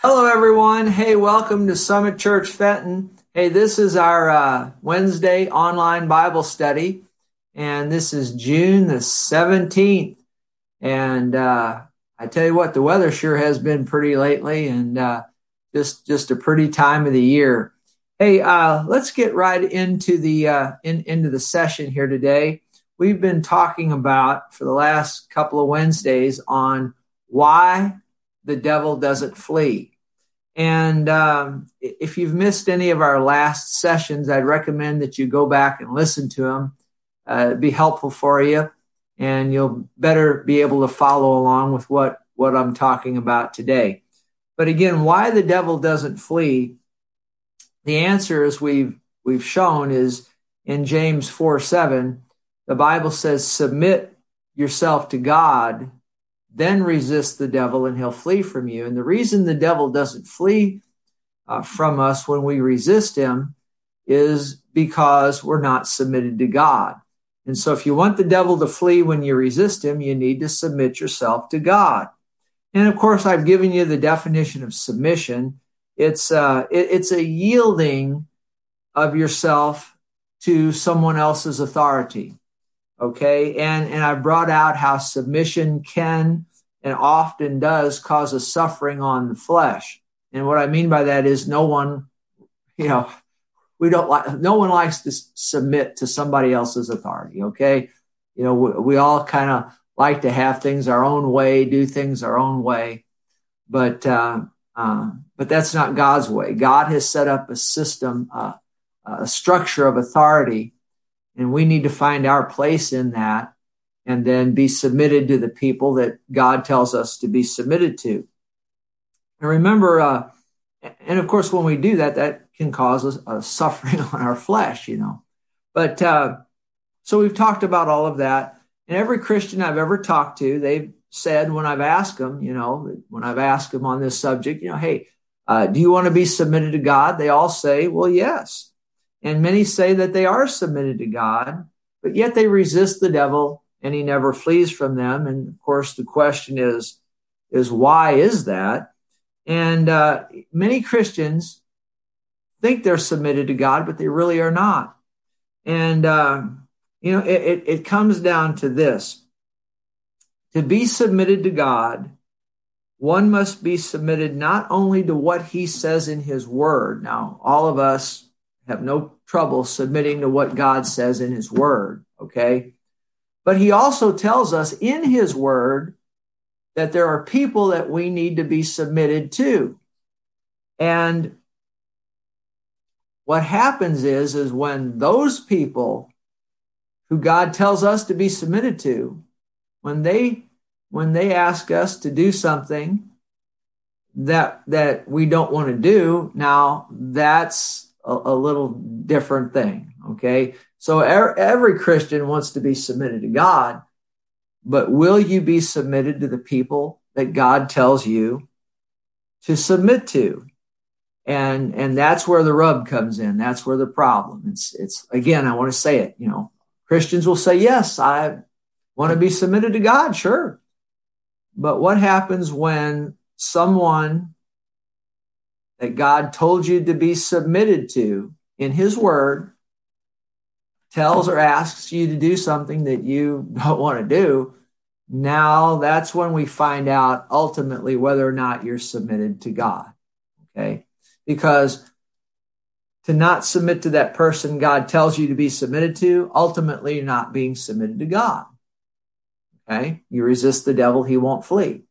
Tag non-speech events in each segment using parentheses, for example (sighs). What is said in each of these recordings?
Hello, everyone. Hey, welcome to Summit Church Fenton. Hey, this is our uh, Wednesday online Bible study, and this is June the 17th. And uh, I tell you what, the weather sure has been pretty lately, and uh, just just a pretty time of the year. Hey, uh, let's get right into the uh, in, into the session here today. We've been talking about for the last couple of Wednesdays on why the devil doesn't flee. And um, if you've missed any of our last sessions, I'd recommend that you go back and listen to them. Uh, it'd be helpful for you, and you'll better be able to follow along with what, what I'm talking about today. But again, why the devil doesn't flee, the answer, as we've, we've shown, is in James 4 7. The Bible says, Submit yourself to God then resist the devil and he'll flee from you. And the reason the devil doesn't flee uh, from us when we resist him is because we're not submitted to God. And so if you want the devil to flee when you resist him, you need to submit yourself to God. And of course, I've given you the definition of submission. It's, uh, it, it's a yielding of yourself to someone else's authority. Okay. And, and I brought out how submission can and often does cause a suffering on the flesh. And what I mean by that is no one, you know, we don't like, no one likes to submit to somebody else's authority. Okay. You know, we, we all kind of like to have things our own way, do things our own way. But, uh, uh, but that's not God's way. God has set up a system, uh, a structure of authority and we need to find our place in that and then be submitted to the people that God tells us to be submitted to. And remember, uh, and of course, when we do that, that can cause a, a suffering (laughs) on our flesh, you know. But uh, so we've talked about all of that. And every Christian I've ever talked to, they've said when I've asked them, you know, when I've asked them on this subject, you know, hey, uh, do you want to be submitted to God? They all say, well, yes. And many say that they are submitted to God, but yet they resist the devil and he never flees from them. And of course, the question is, is why is that? And uh, many Christians think they're submitted to God, but they really are not. And, uh, you know, it, it, it comes down to this. To be submitted to God, one must be submitted not only to what he says in his word. Now, all of us have no trouble submitting to what God says in his word. Okay. But he also tells us in his word that there are people that we need to be submitted to. And what happens is, is when those people who God tells us to be submitted to, when they, when they ask us to do something that, that we don't want to do, now that's a, a little different thing. Okay. So er, every Christian wants to be submitted to God, but will you be submitted to the people that God tells you to submit to? And, and that's where the rub comes in. That's where the problem. It's, it's again, I want to say it, you know, Christians will say, yes, I want to be submitted to God. Sure. But what happens when someone that God told you to be submitted to in his word tells or asks you to do something that you don't want to do, now that's when we find out ultimately whether or not you're submitted to God. Okay. Because to not submit to that person God tells you to be submitted to, ultimately you're not being submitted to God. Okay. You resist the devil, he won't flee.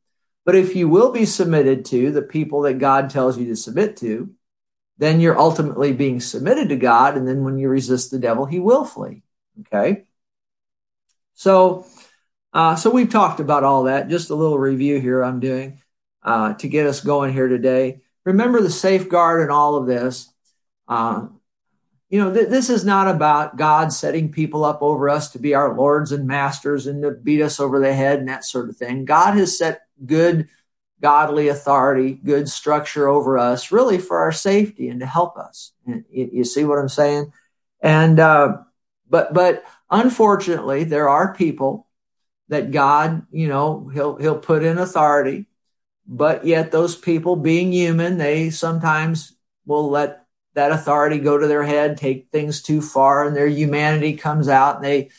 But if you will be submitted to the people that God tells you to submit to, then you're ultimately being submitted to God. And then when you resist the devil, he will flee. Okay. So, uh, so we've talked about all that. Just a little review here I'm doing uh, to get us going here today. Remember the safeguard in all of this. Uh, you know, th- this is not about God setting people up over us to be our lords and masters and to beat us over the head and that sort of thing. God has set good godly authority, good structure over us, really for our safety and to help us. You, see what I'm saying? And, uh, but, but unfortunately, there are people that God, you know, he'll, he'll put in authority, but yet those people being human, they sometimes will let that authority go to their head, take things too far, and their humanity comes out and they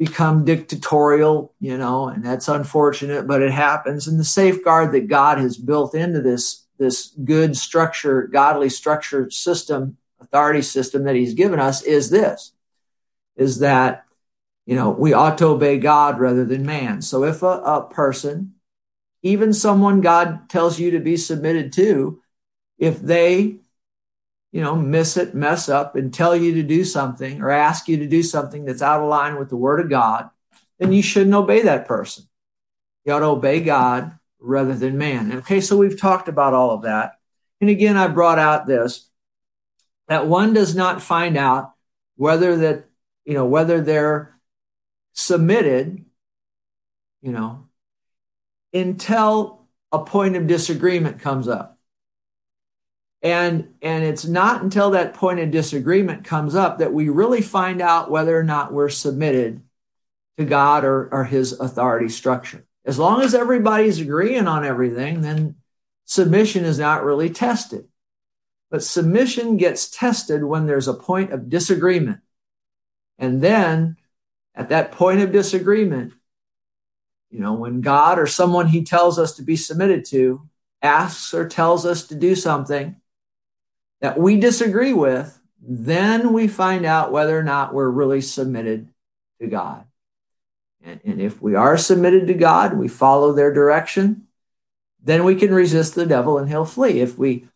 become dictatorial, you know, and that's unfortunate, but it happens. And the safeguard that God has built into this, this good structure, godly structure system, authority system that he's given us is this, is that, you know, we ought to obey God rather than man. So if a, a person, even someone God tells you to be submitted to, if they you know, miss it, mess up, and tell you to do something or ask you to do something that's out of line with the word of God, then you shouldn't obey that person. You ought to obey God rather than man. Okay, so we've talked about all of that. And again, I brought out this that one does not find out whether that, you know, whether they're submitted, you know, until a point of disagreement comes up. And, and it's not until that point of disagreement comes up that we really find out whether or not we're submitted to God or, or his authority structure. As long as everybody's agreeing on everything, then submission is not really tested. But submission gets tested when there's a point of disagreement. And then at that point of disagreement, you know, when God or someone he tells us to be submitted to asks or tells us to do something, that we disagree with, then we find out whether or not we're really submitted to God. And, and if we are submitted to God, we follow their direction, then we can resist the devil and he'll flee. If we,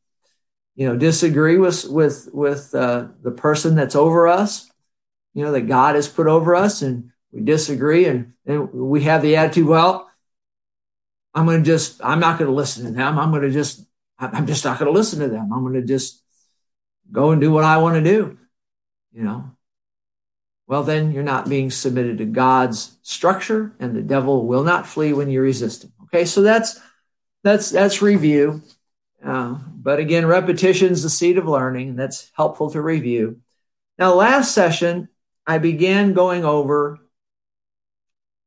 you know, disagree with with with uh, the person that's over us, you know, that God has put over us, and we disagree, and, and we have the attitude, well, I'm going to just, I'm not going to listen to them. I'm going to just, I'm just not going to listen to them. I'm going to just go and do what I want to do, you know, well, then you're not being submitted to God's structure and the devil will not flee when you resist him. Okay. So that's, that's, that's review. Uh, but again, repetition is the seed of learning. That's helpful to review. Now, last session, I began going over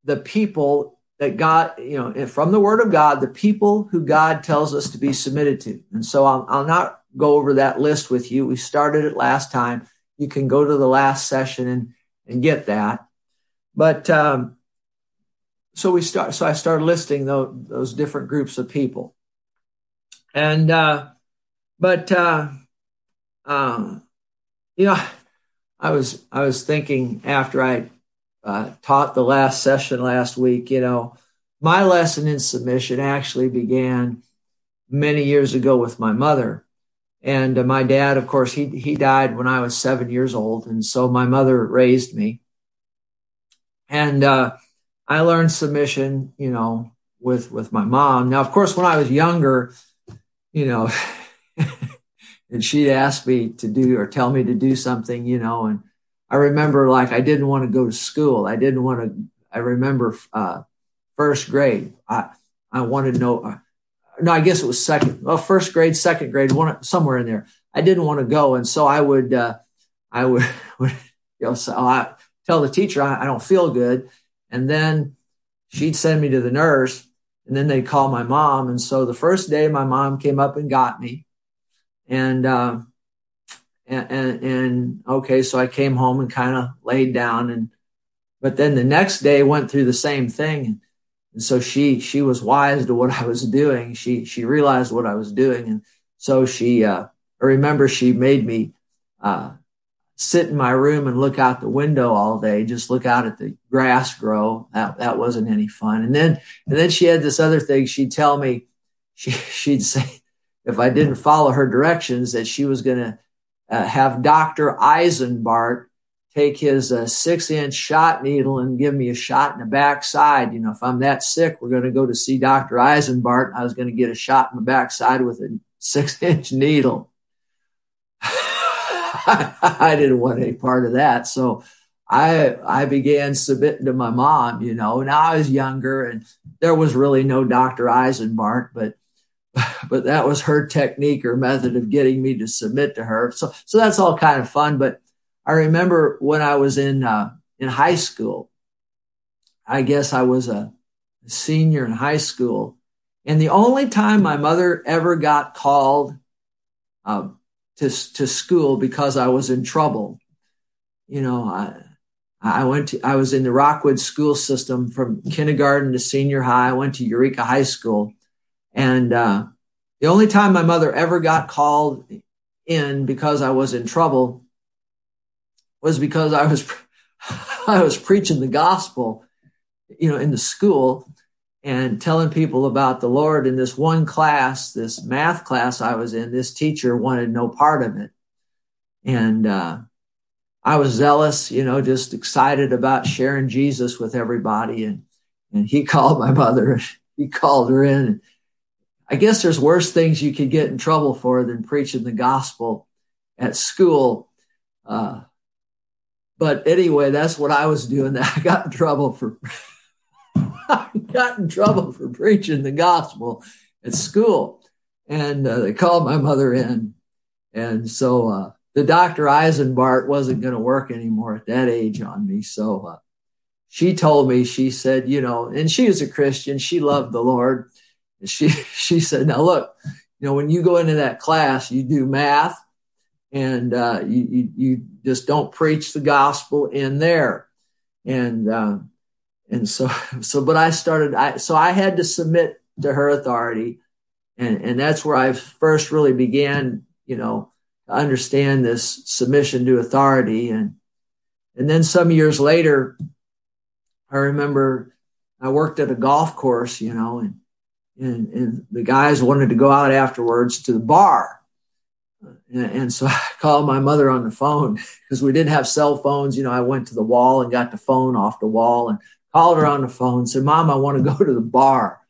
the people that God, you know, from the word of God, the people who God tells us to be submitted to. And so I'll, I'll not go over that list with you. We started it last time. You can go to the last session and, and get that. But um, so we start. So I started listing those, those different groups of people, and uh, but uh, um, you know, I was I was thinking after I uh, taught the last session last week. You know, my lesson in submission actually began many years ago with my mother and uh, my dad, of course, he, he died when I was seven years old. And so my mother raised me. And, uh, I learned submission, you know, with, with my mom. Now, of course, when I was younger, you know, (laughs) and she'd ask me to do or tell me to do something, you know, and I remember like I didn't want to go to school. I didn't want to, I remember, uh, first grade. I, I wanted to know, no, I guess it was second, well, first grade, second grade, one somewhere in there. I didn't want to go, and so I would, uh, I would, (laughs) would you know, so I tell the teacher I, I don't feel good, and then she'd send me to the nurse, and then they'd call my mom, and so the first day my mom came up and got me, and uh, and, and, and okay, so I came home and kind of laid down, and but then the next day went through the same thing. And so she she was wise to what (laughs) I was doing. She she realized what I was doing, and so she. Uh, I remember she made me uh, sit in my room and look out the window all day, just look out at the grass grow. That that wasn't any fun. And then and then she had this other thing. She'd tell me, (laughs) she she'd say, if I didn't follow her directions, that she was going to uh, have Doctor Eisenbart take his uh, six inch shot needle and give me a shot in the backside. You know, if I'm that sick, we're going to go to see Dr. Eisenbart. I was going to get a shot in the backside with a six inch needle. (laughs) I didn't want any part of that. So I, I began submitting to my mom, you know, now I was younger and there was really no Dr. Eisenbart, but, but that was her technique or method of getting me to submit to her. So, so that's all kind of fun. But I remember when I was in uh, in high school. I guess I was a senior in high school, And the only time my mother ever got called uh, to, to school because I was in trouble, you know, I, I went to, I was in the Rockwood school system from kindergarten to senior high. I went to Eureka High School. And uh, the only time my mother ever got called in because I was in trouble was because I was (laughs) I was preaching the gospel, you know, in the school and telling people about the Lord in this one class, this math class I was in, this teacher wanted no part of it. And uh, I was zealous, you know, just excited about sharing Jesus with everybody. And and he (laughs) called my mother, he called her in. I guess there's worse things you could get in trouble for than preaching the gospel at school. Uh, but anyway, that's what I was doing. (laughs) I got in trouble for I got in trouble for preaching the gospel at school, and uh, they called my mother in, and so uh, the Doctor Eisenbart wasn't going to work anymore at that age on me. So uh, she told me, she said, you know, and she was a Christian, she loved the Lord. She (laughs) she said, now look, you know, when you go into that class, you do math and uh, you, you, you just don't preach the gospel in there. And uh, and so (laughs) so but I started I so I had to submit to her authority, and and that's where I first really began, you know, to understand this submission to authority, and and then some years later, I remember I worked at a golf course, you know, and and, and the guys wanted to go out afterwards to the bar and, so (laughs) I called my mother on the phone because we didn't have cell phones. You know, I went to the wall and got the phone off the wall and called her on the phone. Said, "Mom, I want to go to the bar."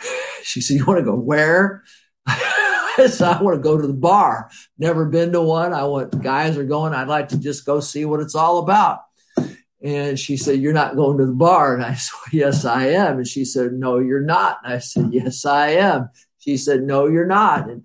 (sighs) She said, "You want to go where?" (laughs) I said, "I want to go to the bar. Never been to one. I want guys are going. I'd like to just go see what it's all about." And she said, You're not going to the bar. And I (laughs) said, Yes, I am. And she said, No, you're not. And I said, Yes, I am. She said, No, you're not. And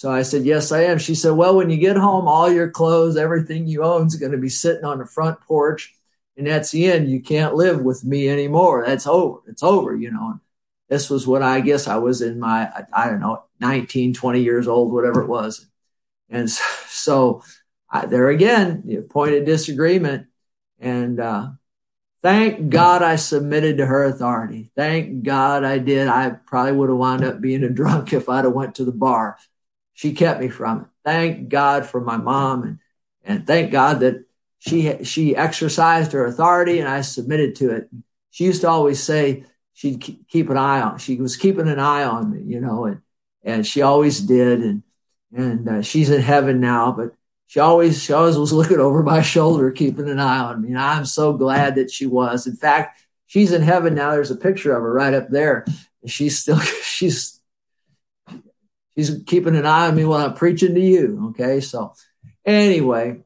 so I said, Yes, I am. She said, Well, when you get home, all your clothes, everything you own is going to be sitting on the front porch. And that's the end. You can't live with me anymore. That's over. It's over, you know. This was when I guess I was in my, I don't know, 19, 20 years old, whatever it was. And so I, there again, the point of disagreement. And uh, thank God I submitted to her authority. Thank God I did. I probably would have wound up being a drunk (laughs) if I'd have went to the bar she kept me from it. Thank God for my mom and, and thank God that she, she exercised her authority and I submitted to it. She used to always say she'd keep an eye on, she was keeping an eye on me, you know, and, and she always did. And, and uh, she's in heaven now, but she always, she always was looking over my shoulder, keeping an eye on me. And I'm so glad that she was. In fact, she's in heaven now. There's a picture of her right up there. She's still, (laughs) she's he's keeping an eye on me while I'm preaching to you. Okay. So anyway,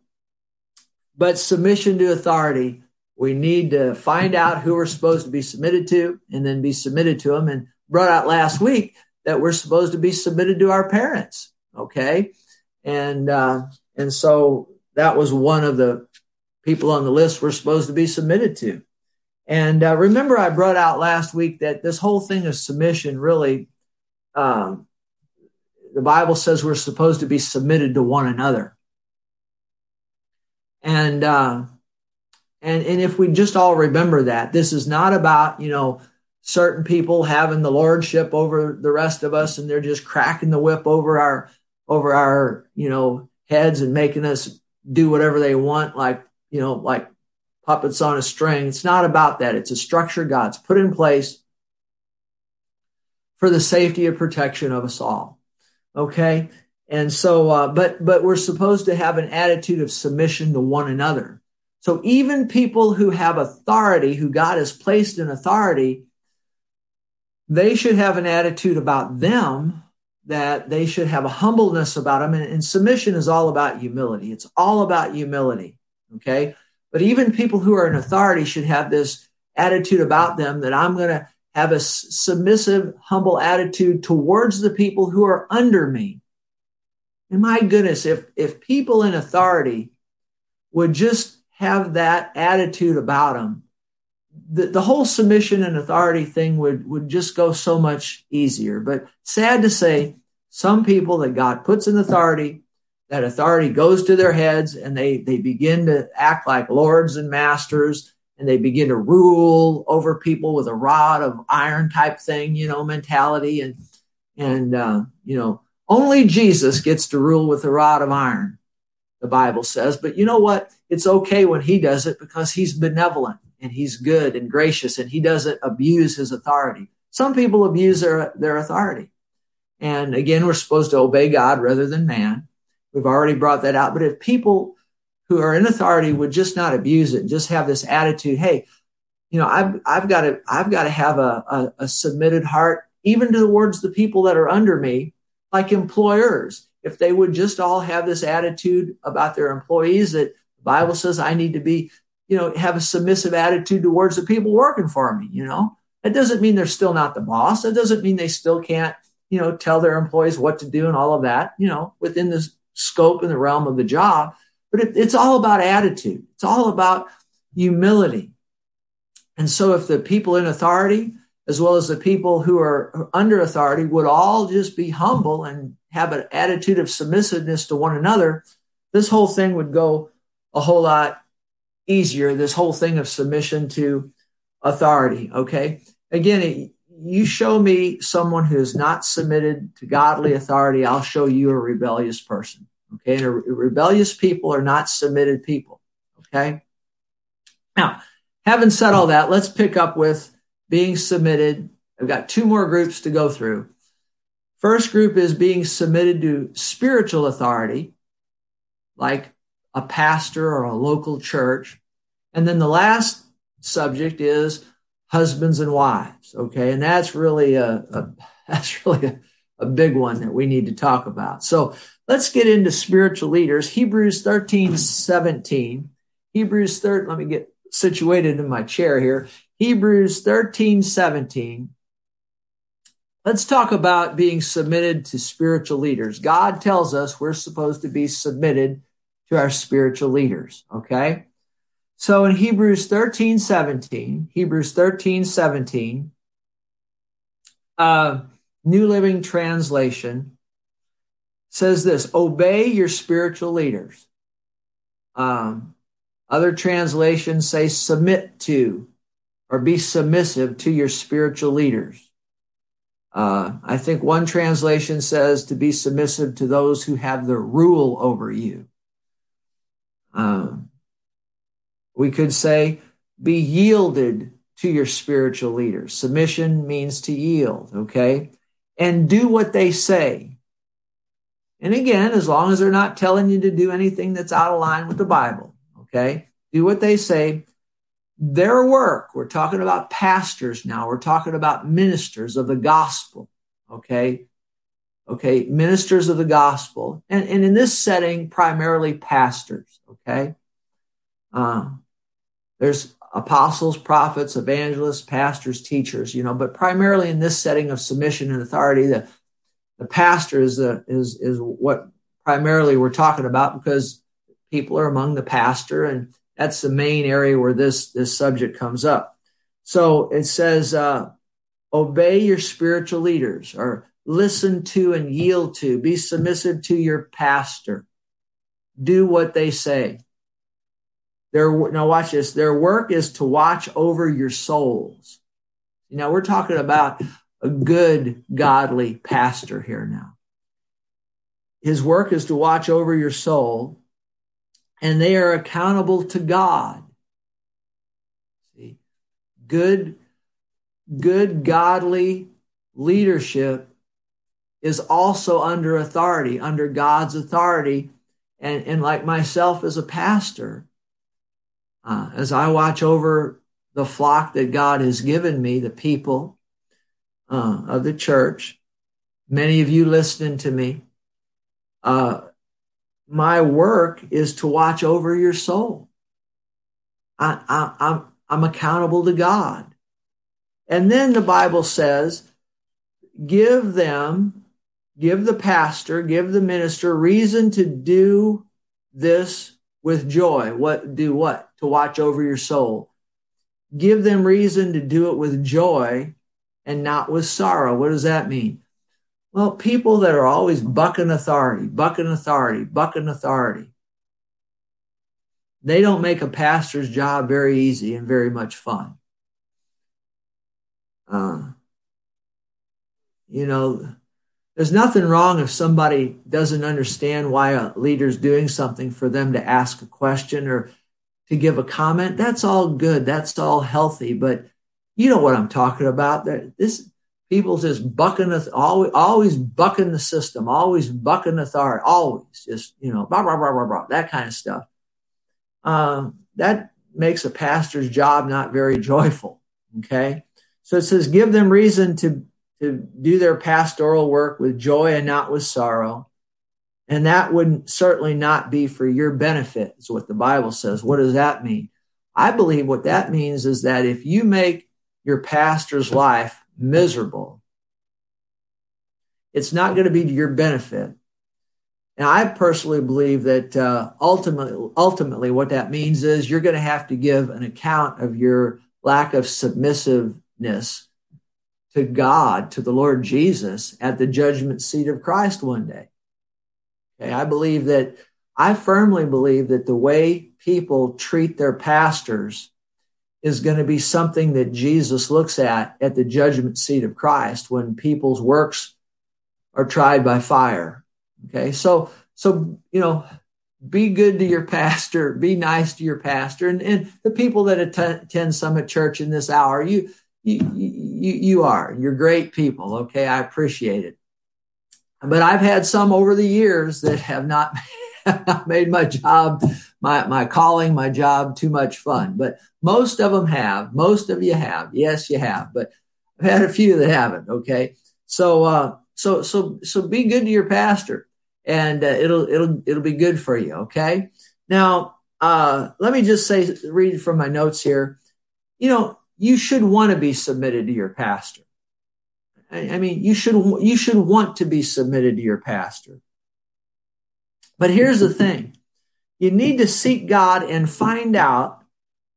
but submission to authority, we need to find out who we're supposed to be submitted to and then be submitted to them and brought out last week that we're supposed to be submitted to our parents. Okay. And, uh, and so that was one of the people on the list we're supposed to be submitted to. And uh, remember, I brought out last week that this whole thing of submission really um, the Bible says we're supposed to be submitted to one another. And, uh, and, and if we just all remember that, this is not about, you know, certain people having the lordship over the rest of us and they're just cracking the whip over our, over our, you know, heads and making us do whatever they want, like, you know, like puppets on a string. It's not about that. It's a structure God's put in place for the safety and protection of us all. Okay. And so, uh, but, but we're supposed to have an attitude of submission to one another. So even people who have authority, who God has placed in authority, they should have an attitude about them that they should have a humbleness about them. And, and submission is all about humility. It's all about humility. Okay. But even people who are in authority should have this attitude about them that I'm going to have a submissive, humble attitude towards the people who are under me. And my goodness, if, if people in authority would just have that attitude about them, the, the whole submission and authority thing would, would just go so much easier. But sad to say, some people that God puts in authority, that authority goes to their heads and they, they begin to act like lords and masters and they begin to rule over people with a rod of iron type thing, you know, mentality. And, and, uh, you know, only Jesus gets to rule with a rod of iron, the Bible says. But you know what? It's okay when he does it because he's benevolent and he's good and gracious and he doesn't abuse his authority. Some people abuse their, their authority. And again, we're supposed to obey God rather than man. We've already brought that out. But if people who are in authority would just not abuse it, just have this attitude, hey, you know, I've, I've got to, I've got to have a, a, a submitted heart, even towards the people that are under me, like employers. If they would just all have this attitude about their employees that the Bible says I need to be you know, have a submissive attitude towards the people working for me, you know. That doesn't mean they're still not the boss. That doesn't mean they still can't, you know, tell their employees what to do and all of that, you know, within the scope and the realm of the job. But it, it's all about attitude. It's all about humility. And so if the people in authority, as well as the people who are under authority, would all just be humble and have an attitude of submissiveness to one another, this whole thing would go a whole lot easier, this whole thing of submission to authority. Okay. Again, you show me someone who is not submitted to godly authority, I'll show you a rebellious person. Okay. And rebellious people are not submitted people. Okay. Now, having said all that, let's pick up with being submitted. I've got two more groups to go through. First group is being submitted to spiritual authority, like a pastor or a local church. And then the last subject is husbands and wives. Okay. And that's really a, a (laughs) that's really a, a big one that we need to talk about. So let's get into spiritual leaders. Hebrews 13, 17. Hebrews 13, let me get situated in my chair here. Hebrews 13, 17. Let's talk about being submitted to spiritual leaders. God tells us we're supposed to be submitted to our spiritual leaders. Okay. So in Hebrews 13, 17, Hebrews 13, 17, uh, New Living Translation says this, obey your spiritual leaders. Um, other translations say submit to or be submissive to your spiritual leaders. Uh, I think one translation says to be submissive to those who have the rule over you. Um, we could say, be yielded to your spiritual leaders. Submission means to yield, okay? And do what they say. And again, as long as they're not telling you to do anything that's out of line with the Bible, okay? Do what they say. Their work, we're talking about pastors now, we're talking about ministers of the gospel, okay? okay, ministers of the gospel, and, and in this setting, primarily pastors, okay? Uh, there's apostles, prophets, evangelists, pastors, teachers, you know, but primarily in this setting of submission and authority, the, the pastor is, the, is, is what primarily we're talking about because people are among the pastor, and that's the main area where this, this subject comes up. So it says, uh, obey your spiritual leaders or listen to and yield to, be submissive to your pastor. Do what they say. Their, now watch this. Their work is to watch over your souls. Now we're talking about a good, godly pastor here now. His work is to watch over your soul and they are accountable to God. See, good, good, godly leadership is also under authority, under God's authority. And, and like myself as a pastor, uh, as I watch over the flock that God has given me, the people uh, of the church, many of you listening to me, uh, my work is to watch over your soul. I, I, I'm, I'm accountable to God. And then the Bible says, give them give the pastor, give the minister reason to do this with joy. What do what? To watch over your soul. give them reason to do it with joy and not with sorrow. What does that mean? Well, people that are always bucking authority, bucking authority, bucking authority, they don't make a pastor's job very easy and very much fun. Uh, you know, there's nothing wrong if somebody doesn't understand why a leader's doing something for them to ask a question or to give a comment. That's all good. That's all healthy. But you know what I'm talking about. That this people just bucking us always, always bucking the system, always bucking authority, always just you know blah blah blah blah blah that kind of stuff. Uh, that makes a pastor's job not very (laughs) joyful. Okay, so it says give them reason to to do their pastoral work with joy and not with sorrow. And that would certainly not be for your benefit, is what the Bible says. What does that mean? I believe what that means is that if you make your pastor's life miserable, it's not going to be to your benefit. And I personally believe that uh, ultimately, ultimately, what that means is you're going to have to give an account of your lack of submissiveness to God, to the Lord Jesus at the judgment seat of Christ one day. Okay, I believe that, I firmly believe that the way people treat their pastors is going to be something that Jesus looks at at the judgment seat of Christ when people's works are tried by fire. Okay, so, so, you know, be good to your pastor, be nice to your pastor, and, and the people that attend Summit Church in this hour, you, you, you, you are. You're great people. Okay. I appreciate it. But I've had some over the years that have not, (laughs) made my job, my, my calling, my job too much fun. But most of them have. Most of you have. Yes, you have. But I've had a few that haven't. Okay. So, uh, so, so, so be good to your pastor and uh, it'll, it'll, it'll be good for you. Okay. Now, uh, let me just say, read from my notes here. You know, you should want to be submitted to your pastor. I mean, you should, you should want to be submitted to your pastor. But here's the thing. You need to seek God and find out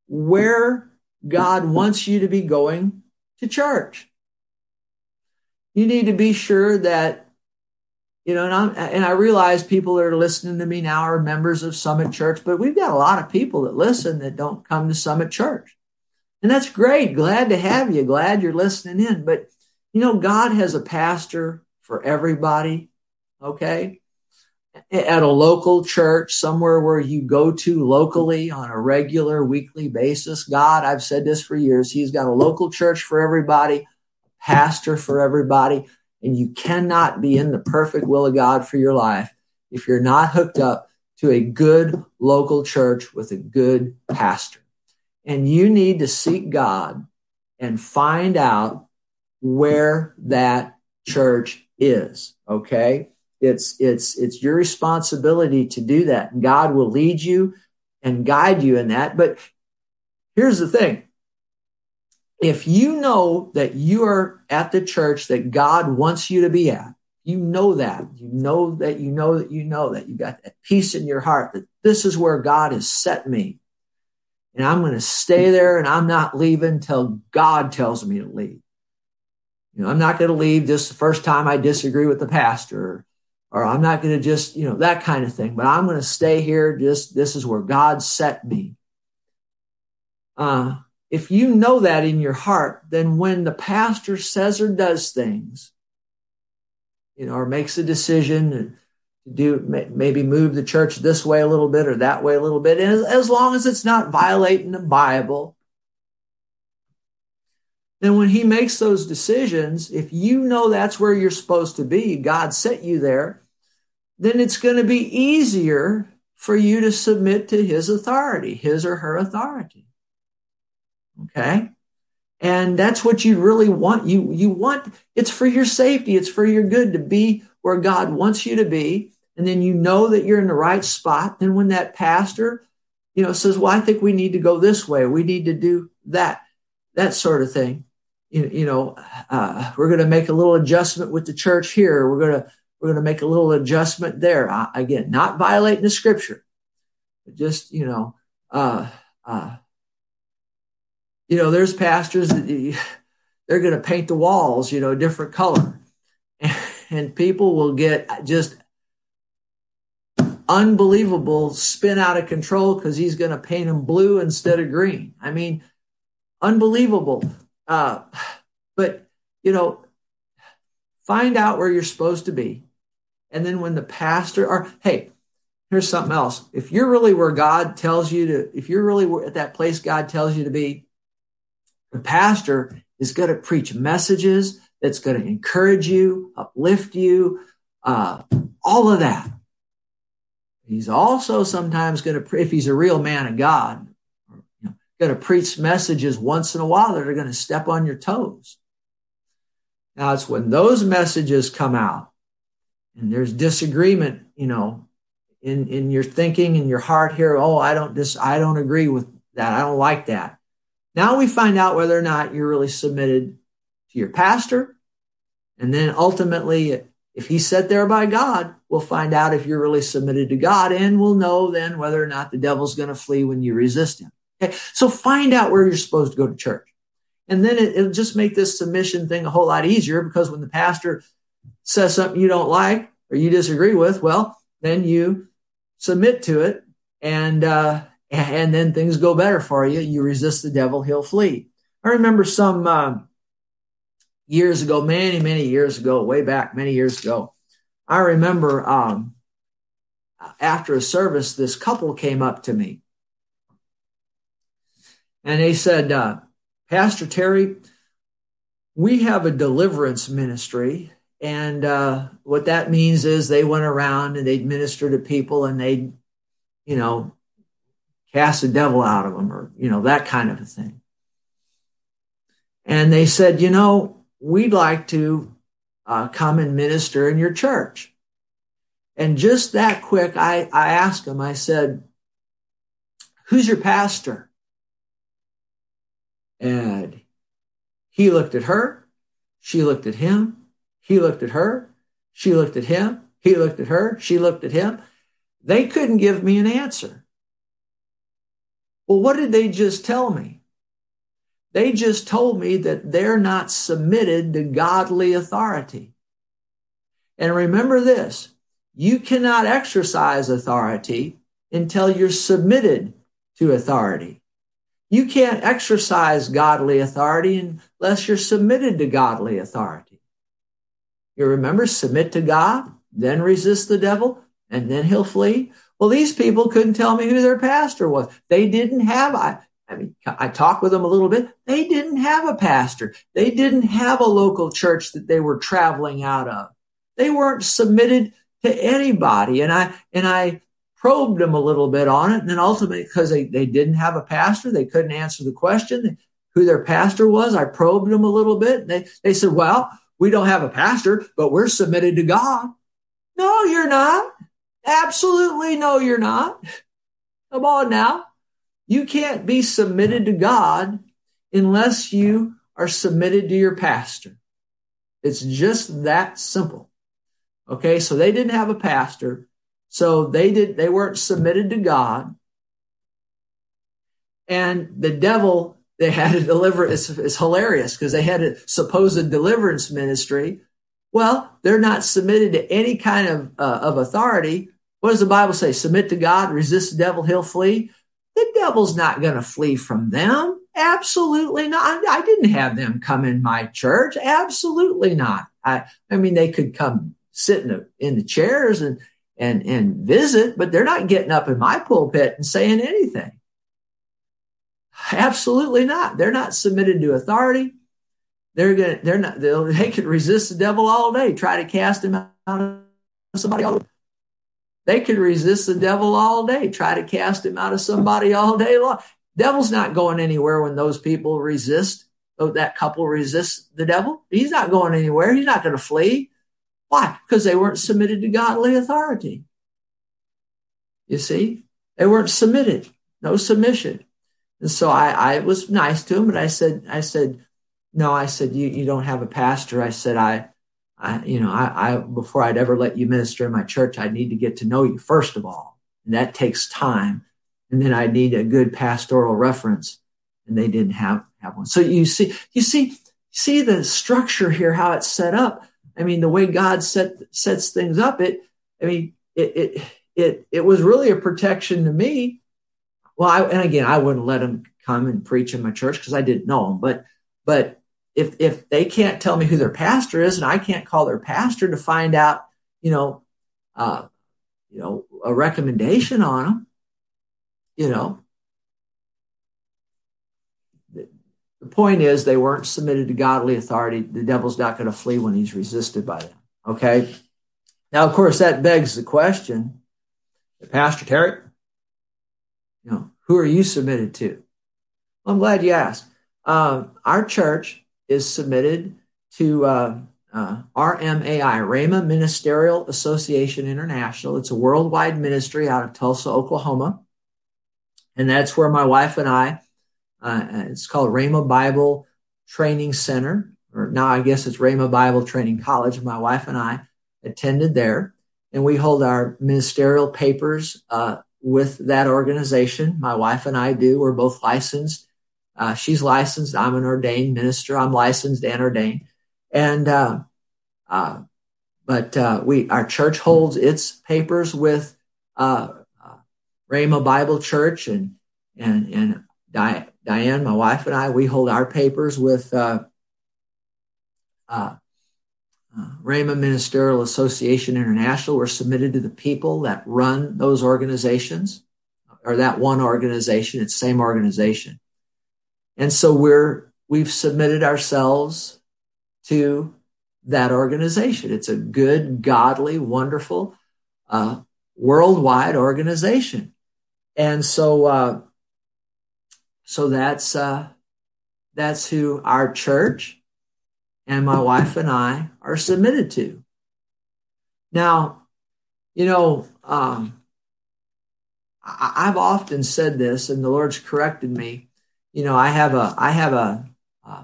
where God wants you to be going to church. You need to be sure that, you know, and, and I realize people that are listening to me now are members of Summit Church, but we've got a lot of people that listen that don't come to Summit Church. And that's great. Glad to have you. Glad you're listening in. But you know, God has a pastor for everybody. Okay. At a local church, somewhere where you go to locally on a regular weekly basis. God, I've said this for years. He's got a local church for everybody, pastor for everybody. And you cannot be in the perfect will of God for your life if you're not hooked up to a good local church with a good pastor. And you need to seek God and find out where that church is. Okay. It's, it's, it's your responsibility to do that. God will lead you and guide you in that. But here's the thing. If you know that you are at the church that God wants you to be at, you know that, you know that you know that you know that you got that peace in your heart that this is where God has set me and I'm going to stay there and I'm not leaving until God tells me to leave. You know, I'm not going to leave just the first time I disagree with the pastor or I'm not going to just, you know, that kind of thing, but I'm going to stay here. Just this is where God set me. Uh, if you know that in your heart, then when the pastor says or does things, you know, or makes a decision do maybe move the church this way a little bit or that way a little bit, and as, as long as it's not violating the Bible. Then when he makes those decisions, if you know that's where you're supposed to be, God set you there, then it's going to be easier for you to submit to his authority, his or her authority. Okay? And that's what you really want. You, you want, it's for your safety. It's for your good to be where God wants you to be and then you know that you're in the right spot, then when that pastor, you know, says, well, I think we need to go this way, we need to do that, that sort of thing. You, you know, uh, we're going to make a little adjustment with the church here. We're going to, we're going to make a little adjustment there. Uh, again, not violating the scripture, but just, you know, uh, uh, you know, there's pastors that they're going to paint the walls, you know, a different color. and, (laughs) And people will get just unbelievable spin out of control because he's going to paint them blue instead of green. I mean, unbelievable. Uh, but, you know, find out where you're supposed to be. And then when the pastor, or hey, here's something else. If you're really where God tells you to, if you're really at that place God tells you to be, the pastor is going to preach messages that's going to encourage you, uplift you, uh, all of that. He's also sometimes going to, if he's a real man of God, you know, going to preach messages once in a while that are going to step on your toes. Now it's when those messages come out and there's disagreement, you know, in, in your thinking and your heart here. Oh, I don't dis, I don't agree with that. I don't like that. Now we find out whether or not you're really submitted to your pastor. And then ultimately, if he's set there by God, we'll find out if you're really submitted to God and we'll know then whether or not the devil's going to flee when you resist him. Okay. So find out where you're supposed to go to church. And then it, will just make this submission thing a whole lot easier because when the pastor says something you don't like or you disagree with, well, then you submit to it and, uh, and then things go better for you. You resist the devil, he'll flee. I remember some, uh, years ago, many, many years ago, way back many years ago, I remember, um, after a service, this couple came up to me and they said, uh, Pastor Terry, we have a deliverance ministry and uh, what that means is they went around and they'd minister to people and they'd, you know, cast the devil out of them or, you know, that kind of a thing. And they said, you know, we'd like to uh, come and minister in your church. And just that quick, I, I asked them, I said, who's your pastor? And he looked at her. She looked at him. He looked at her. She looked at him. He looked at her. She looked at him. They couldn't give me an answer. Well, what did they just tell me? They just told me that they're not submitted to godly authority. And remember this you cannot exercise authority until you're submitted to authority. You can't exercise godly authority unless you're submitted to godly authority. You remember, submit to God, then resist the devil, and then he'll flee. Well, these people couldn't tell me who their pastor was. They didn't have, I, mean, I talked with them a little bit. They didn't have a pastor. They didn't have a local church that they were traveling out of. They weren't submitted to anybody. And I, and I probed them a little bit on it. And then ultimately, because they, they didn't have a pastor, they couldn't answer the question who their pastor was. I probed them a little bit. And They, they said, well, we don't have a pastor, but we're submitted to God. No, you're not. Absolutely no, you're not. Come on now. You can't be submitted to God unless you are submitted to your pastor. It's just that simple. Okay. So they didn't have a pastor. So they did, they weren't submitted to God. And the devil they had a deliver. It's, it's hilarious because they had a supposed deliverance ministry. Well, they're not submitted to any kind of uh, of authority. What does the Bible say? Submit to God, resist the devil, he'll flee. The devil's not going to flee from them. Absolutely not. I didn't have them come in my church. Absolutely not. I, I mean, they could come sit in the, in the chairs and, and, and visit, but they're not getting up in my pulpit and saying anything. Absolutely not. They're not submitted to authority. They're gonna, they're not, they could resist the devil all day, try to cast him out of somebody all They could resist the devil all day, try to cast him out of somebody all day long. Devil's not going anywhere when those people resist, that couple resists the devil. He's not going anywhere. He's not going to flee. Why? Because they weren't submitted to godly authority. You see, they weren't submitted. No submission. And so I, I was nice to him, but I said, I said, no, I said, you, you don't have a pastor. I said, I, I, you know, I, I, before I'd ever let you minister in my church, I need to get to know you first of all. And that takes time. And then I need a good pastoral reference. and they didn't have, have one. So you see, you see, see the structure here, how it's set up. I mean, the way God set, sets things up, it, I mean, it, it, it, it was really a protection to me. Well, I, and again, I wouldn't let them come and preach in my church because I didn't know them, but, but if, if they can't tell me who their pastor is and I can't call their pastor to find out, you know, uh, you know, a recommendation on them, you know, the point is they weren't submitted to godly authority. The devil's not going to flee when he's resisted by them. Okay. Now, of course, that begs the question, Pastor Terry, you know, who are you submitted to? Well, I'm glad you asked. Um, our church is submitted to uh, uh, RMAI, Rhema Ministerial Association International. It's a worldwide ministry out of Tulsa, Oklahoma. And that's where my wife and I, uh, it's called Rhema Bible Training Center, or now I guess it's Rhema Bible Training College. My wife and I attended there, and we hold our ministerial papers uh, with that organization. My wife and I do. We're both licensed. Uh, she's licensed. I'm an ordained minister. I'm licensed and ordained. And, uh, uh, but, uh, we, our church holds its papers with, uh, uh Rhema Bible Church and, and, and Di- Diane, my wife and I, we hold our papers with, uh, uh, Rhema Ministerial Association International. We're submitted to the people that run those organizations or that one organization. It's same organization. And so we're, we've submitted ourselves to that organization. It's a good, godly, wonderful, uh, worldwide organization. And so, uh, so that's, uh, that's who our church and my wife and I are submitted to. Now, you know, um, I, have often said this, and the Lord's corrected me. You know, I have a, I have a, uh,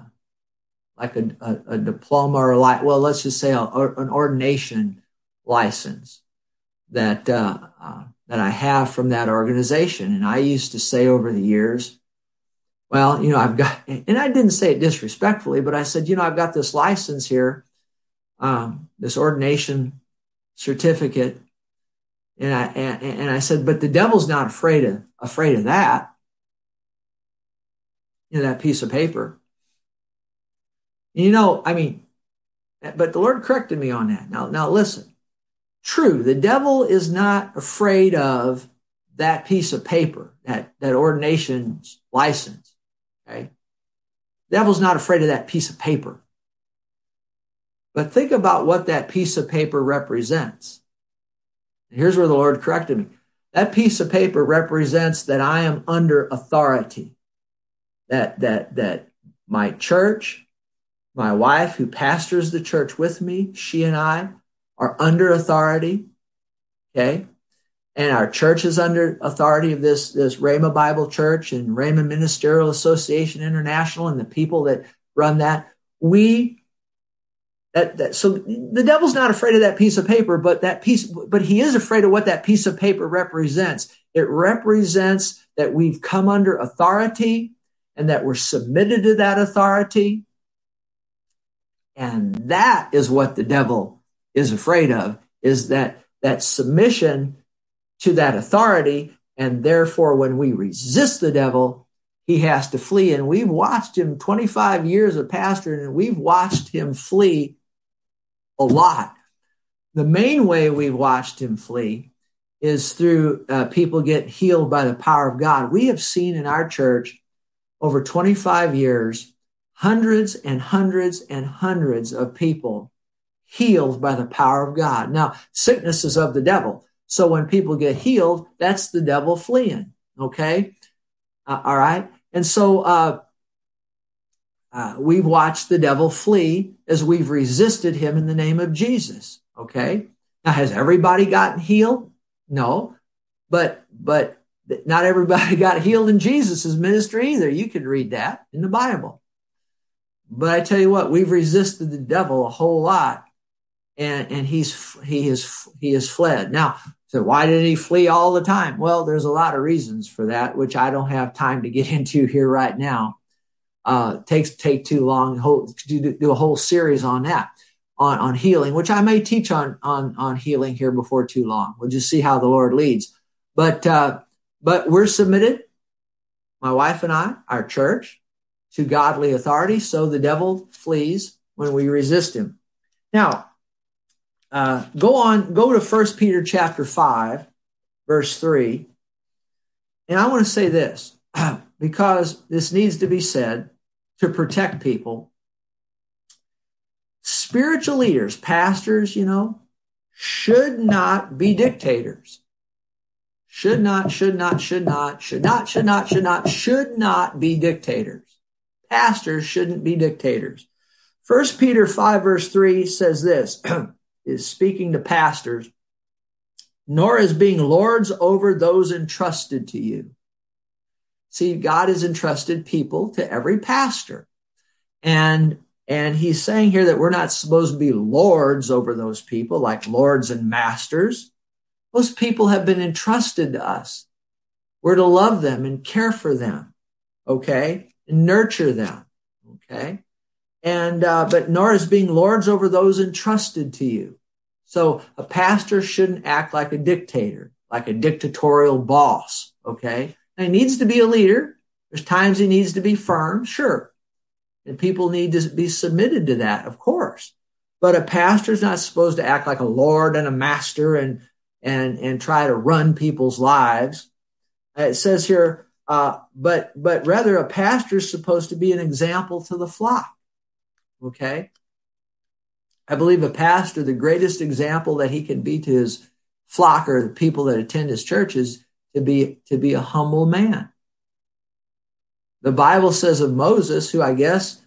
like a, a, a, diploma or like, well, let's just say a, an ordination license that uh, uh, that I have from that organization. And I used to say over the years, well, you know, I've got, and I didn't say it disrespectfully, but I said, you know, I've got this license here, um, this ordination certificate. And I, and, and I said, but the devil's not afraid of, afraid of that. That piece of paper. You know, I mean, but the Lord corrected me on that. Now, now listen, true. The devil is not afraid of that piece of paper, that, that ordination license. Okay. Devil's not afraid of that piece of paper. But think about what that piece of paper represents. Here's where the Lord corrected me. That piece of paper represents that I am under authority. That, that, that my church, my wife who pastors the church with me, she and I are under authority. Okay and our church is under authority of this this Rhema Bible Church and Rhema Ministerial Association International and the people that run that. We that, that so the devil's not afraid of that piece of paper, but that piece, but he is afraid of what that piece of paper represents. It represents that we've come under authority and that we're submitted to that authority. And that is what the devil is afraid of is that that submission to that authority. And therefore, when we resist the devil, he has to flee. And we've watched him 25 years of pastoring, and we've watched him flee a lot. The main way we've watched him flee is through uh, people get healed by the power of God. We have seen in our church over 25 years hundreds and hundreds and hundreds of people healed by the power of God. Now, sickness is of the devil. So when people get healed, that's the devil fleeing. Okay. Uh, all right. And so, uh, uh, we've watched the devil flee as we've resisted him in the name of Jesus. Okay. Now, has everybody gotten healed? No, but, but not everybody (laughs) got healed in Jesus' ministry either. You can read that in the Bible. But I tell you what, we've resisted the devil a whole lot and, and he's, he is, he has fled. Now, So why did he flee all the time? Well, there's a lot of reasons for that, which I don't have time to get (laughs) into here right now. Uh, takes take too long to do, do a whole series on that on, on healing, which I may teach on, on, on healing here before too long. We'll just see how the Lord leads. But, uh, but we're submitted, my wife and I, our church, to godly authority. So the devil flees when we resist him. Now, uh, go on, go to First Peter chapter 5, verse 3. And I want to say this (clears throat) because this needs to be said to protect people spiritual leaders, pastors, you know, should not be dictators. Should not, should not, should not, should not, should not, should not, should not be dictators. Pastors shouldn't be dictators. First Peter 5 verse 3 says this, (clears throat) is speaking to pastors, nor as being lords over those entrusted to you. See, God has entrusted people to every pastor. And and he's saying here that we're not supposed to be lords over those people, like lords and masters. Those people have been entrusted to us. We're to love them and care for them, okay, and nurture them, okay, and uh, but nor is being lords over those entrusted to you. So a pastor shouldn't act like a dictator, like a dictatorial boss, okay. he needs to be a leader. There's times he needs to be firm, sure, and people need to be submitted to that, of course. But a pastor is not supposed to act like a lord and a master and and and try to run people's lives. It says here, uh, but but rather a pastor is supposed to be an example to the flock. Okay. I believe a pastor, the greatest example that he can be to his flock or the people that attend his church is to be to be a humble man. The Bible says of Moses, who I guess,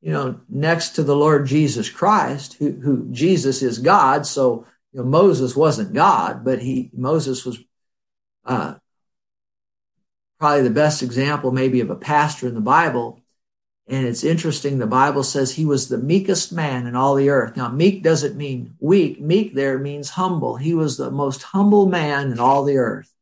you know, next to the Lord Jesus Christ, who, who Jesus is God. So, you know, Moses wasn't God, but he, Moses was, uh, probably the best example maybe of a pastor in the Bible. And it's interesting. The Bible says he was the meekest man in all the earth. Now, meek doesn't mean weak. Meek there means humble. He was the most humble man in all the earth.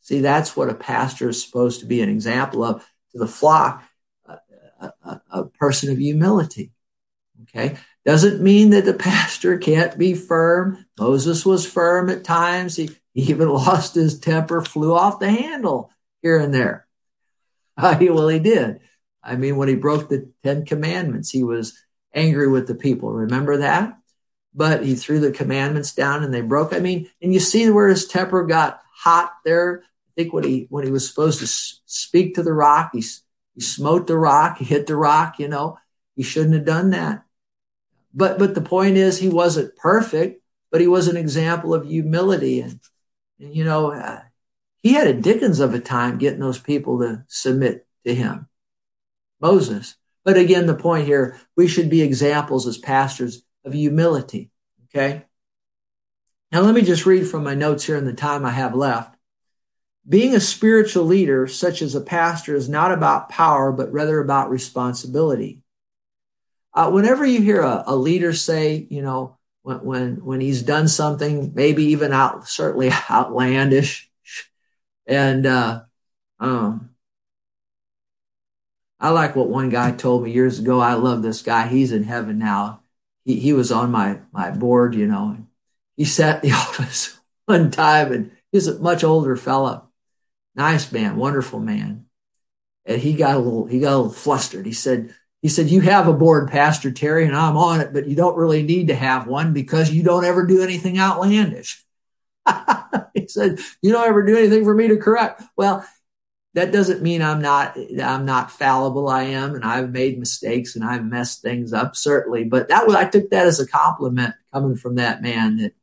See, that's what a pastor is supposed to be an example of to the flock, a, a, a person of humility. Okay. Doesn't mean that the pastor can't be firm. Moses was firm at times. He, even (laughs) lost his temper, flew off the handle here and there. (laughs) Uh, well, he did. I mean, when he broke the Ten Commandments, he was angry with the people. Remember that? But he threw the commandments down and they broke. I mean, and you see where his temper got hot there I think when he when he was supposed to speak to the rock, he he smote the rock, he hit the rock. You know, he shouldn't have done that. But but the point is, he wasn't perfect, but he was an example of humility, and, and you know, uh, he had a Dickens of a time getting those people to submit to him, Moses. But again, the point here, we should be examples as pastors of humility. Okay. Now let me just read from my notes here in the time I have left. Being a spiritual leader, such as a pastor, is not about power, but rather about responsibility. Uh, whenever you hear a, a, leader say, you know, when, when, when he's done something, maybe even out, certainly (laughs) outlandish, and, uh, um, I like what one guy told me years ago. I love this guy. He's in heaven now. He, he was on my, my board, you know, and he sat in the (laughs) office one time and he's a much older fella Nice man, wonderful man. And he got a little, he got a little flustered. He said, he said, you have a board, Pastor Terry, and I'm on it, but you don't really need to have one because you don't ever do anything outlandish. (laughs) he said, you don't ever do anything for me to correct. Well, that doesn't mean I'm not, I'm not fallible. I am, and I've made mistakes and I've messed things up, certainly. But that was, I took that as a compliment coming from that man that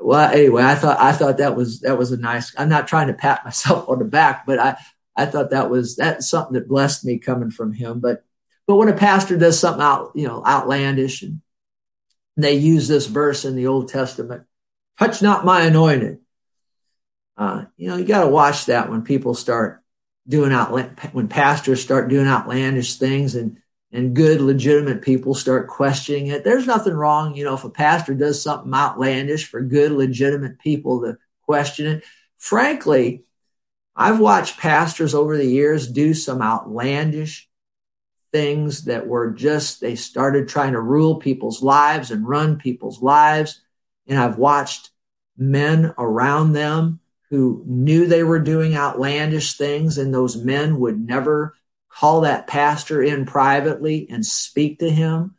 well, anyway, I thought I thought that was that was a nice. I'm not trying to pat (laughs) myself on the back, but I I thought that was that's something that blessed me coming from him. But but when a pastor does something out you know outlandish and they use this verse in the Old Testament, touch not my anointed. Uh, you know, you got to watch that when people start doing out when pastors start doing outlandish things and and good, legitimate people start questioning it. There's nothing wrong, you know, if a pastor does something outlandish for good, legitimate people to question it. Frankly, I've watched pastors over the years do some outlandish things that were just, they started trying to rule people's lives and run people's lives. And I've watched men around them who knew they were doing outlandish things, and those men would never call that pastor in privately and speak to him.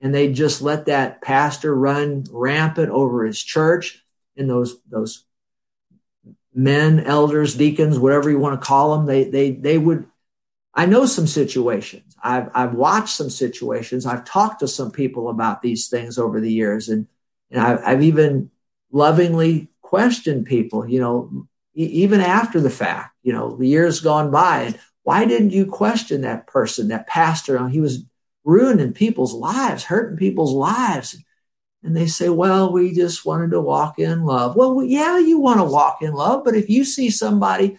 And they just let that pastor run rampant over his church. And those, those men, elders, deacons, whatever you want to call them, they, they, they would, I know some situations. I've, I've watched some situations. I've talked to some people about these things over the years. And, and I've, I've even lovingly questioned people, you know, even after the fact, you know, the years gone by. And why didn't you question that person, that pastor? He was ruining people's lives, hurting people's lives. And they say, well, we just wanted to walk in love. Well, yeah, you want to walk in love, but if you see somebody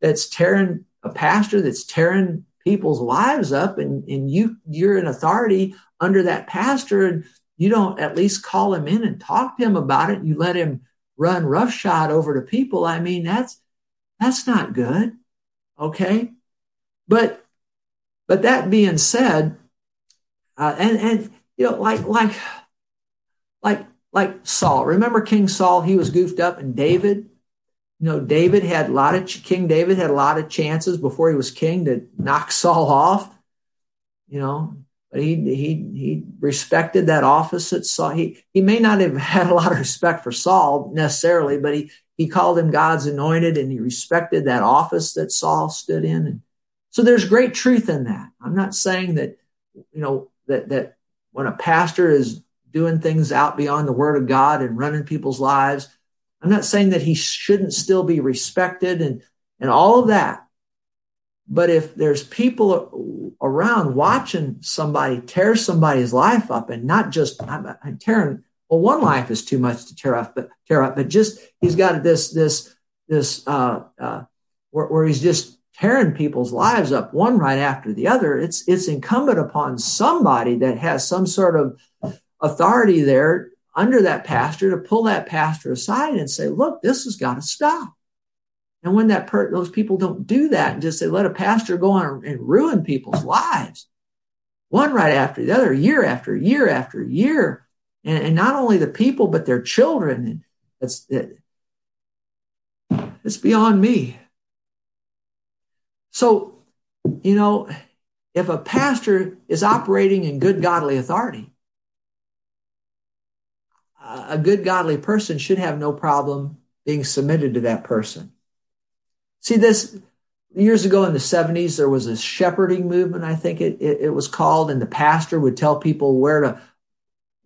that's tearing a pastor that's tearing people's lives up and, and you you're an authority under that pastor and you don't at least call him in and talk to him about it, you let him run roughshod over to people, I mean, that's that's not good. Okay. But but that being said, uh, and and you know, like like like like Saul. Remember King Saul? He was goofed up, and David. You know, David had a lot of King David had a lot of chances before he was king to knock (laughs) Saul off. You know, but he he he respected that office that Saul. He he may not have (laughs) had a lot of respect for Saul necessarily, but he he called him God's anointed, and he respected that office that Saul stood in. And so there's great truth in that. I'm not saying that you know that that when a pastor is doing things out beyond the word of God and running people's lives. I'm not saying that he shouldn't still be respected and, and all of that. But if there's people around watching somebody tear somebody's life up and not just I'm, I'm tearing, well, one life is too much to tear up, but tear up, but just he's got this, this, this, uh, uh, where, where he's just tearing people's lives up one right after the other. It's, it's incumbent upon somebody that has some sort of authority there under that pastor to pull that pastor aside and say, look, this has got to stop. And when that per- those people don't do that and just say, let a pastor go on and ruin people's lives, one right after the other, year after year after year, and, and not only the people but their children, and it's it, it's beyond me. So, you know, if a pastor is operating in good godly authority, a good godly person should have no problem being submitted to that person. See this years ago in the 70s there was a shepherding movement I think it, it, it was called and the pastor would tell people where to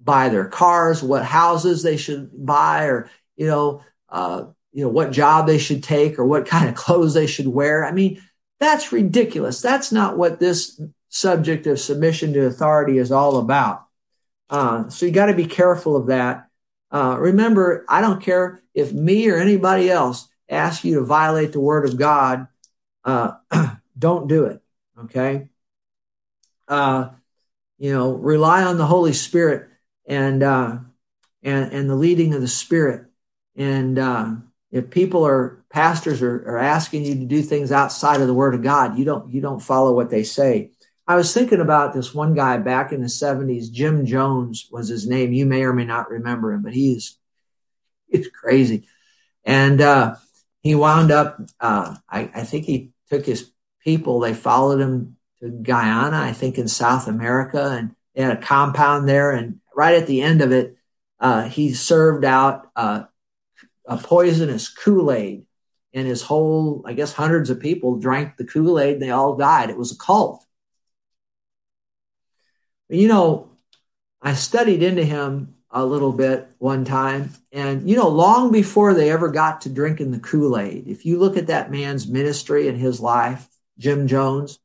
buy their cars, what houses they should buy or you know uh, you know what job they should take or what kind of (laughs) clothes they should wear. I mean that's ridiculous. That's not what this subject of submission to authority is all about. Uh, so you got to be careful of that. Uh, remember, I don't care if me or anybody else asks you to violate the word of God. Uh, (clears throat) don't do it. Okay. Uh, you know, rely on the Holy Spirit and uh, and and the leading of the Spirit. And uh, if people are pastors are, are asking you to do things outside of the Word of God, you don't you don't follow what they say. I was thinking about this one guy back in the 70s. Jim Jones was his name. You may or may not remember him, but he's he's crazy. And uh, he wound up. Uh, I, I think he took his people. They followed him to Guyana, I think in South America, and they had a compound there. And right at the end of it, uh, he served out uh, a poisonous Kool Aid, and his whole, I guess, hundreds of people drank the Kool Aid. and They all died. It was a cult. You know, I studied into him a little bit one time. And, you know, long before they ever got to drinking the Kool Aid, if you look at that man's ministry and his life, Jim Jones,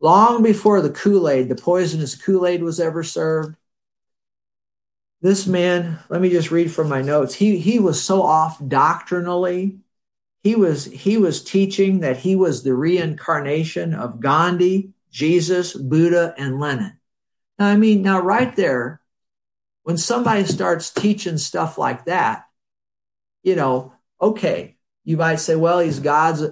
long before the Kool Aid, the poisonous Kool Aid was ever served, this man, let me just read from my notes. He, he was so off doctrinally. He was, he was teaching that he was the reincarnation of Gandhi Jesus, Buddha, and Lenin. I mean, now right there, when somebody starts teaching stuff like that, you know, okay, you might say, well, he's God's,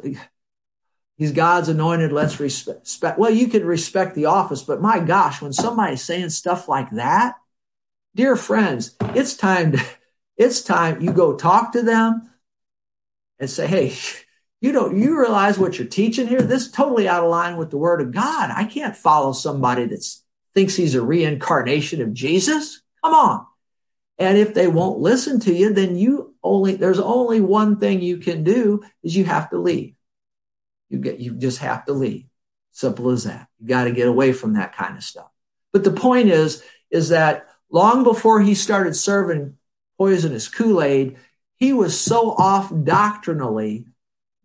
he's God's anointed. Let's respect. Well, you can respect the office, but my gosh, when somebody's saying stuff like that, dear friends, it's time to, it's time you go talk to them and say, hey, you don't you realize what you're teaching here? This is totally out of line with the word of God. I can't follow somebody that thinks he's a reincarnation of Jesus. Come on. And if they won't listen to you, then you only there's only one thing you can do is you have to leave. You get you just have to leave. Simple as that. You got to get away from that kind of stuff. But the point is, is that long before he started serving poisonous Kool-Aid, he was so off doctrinally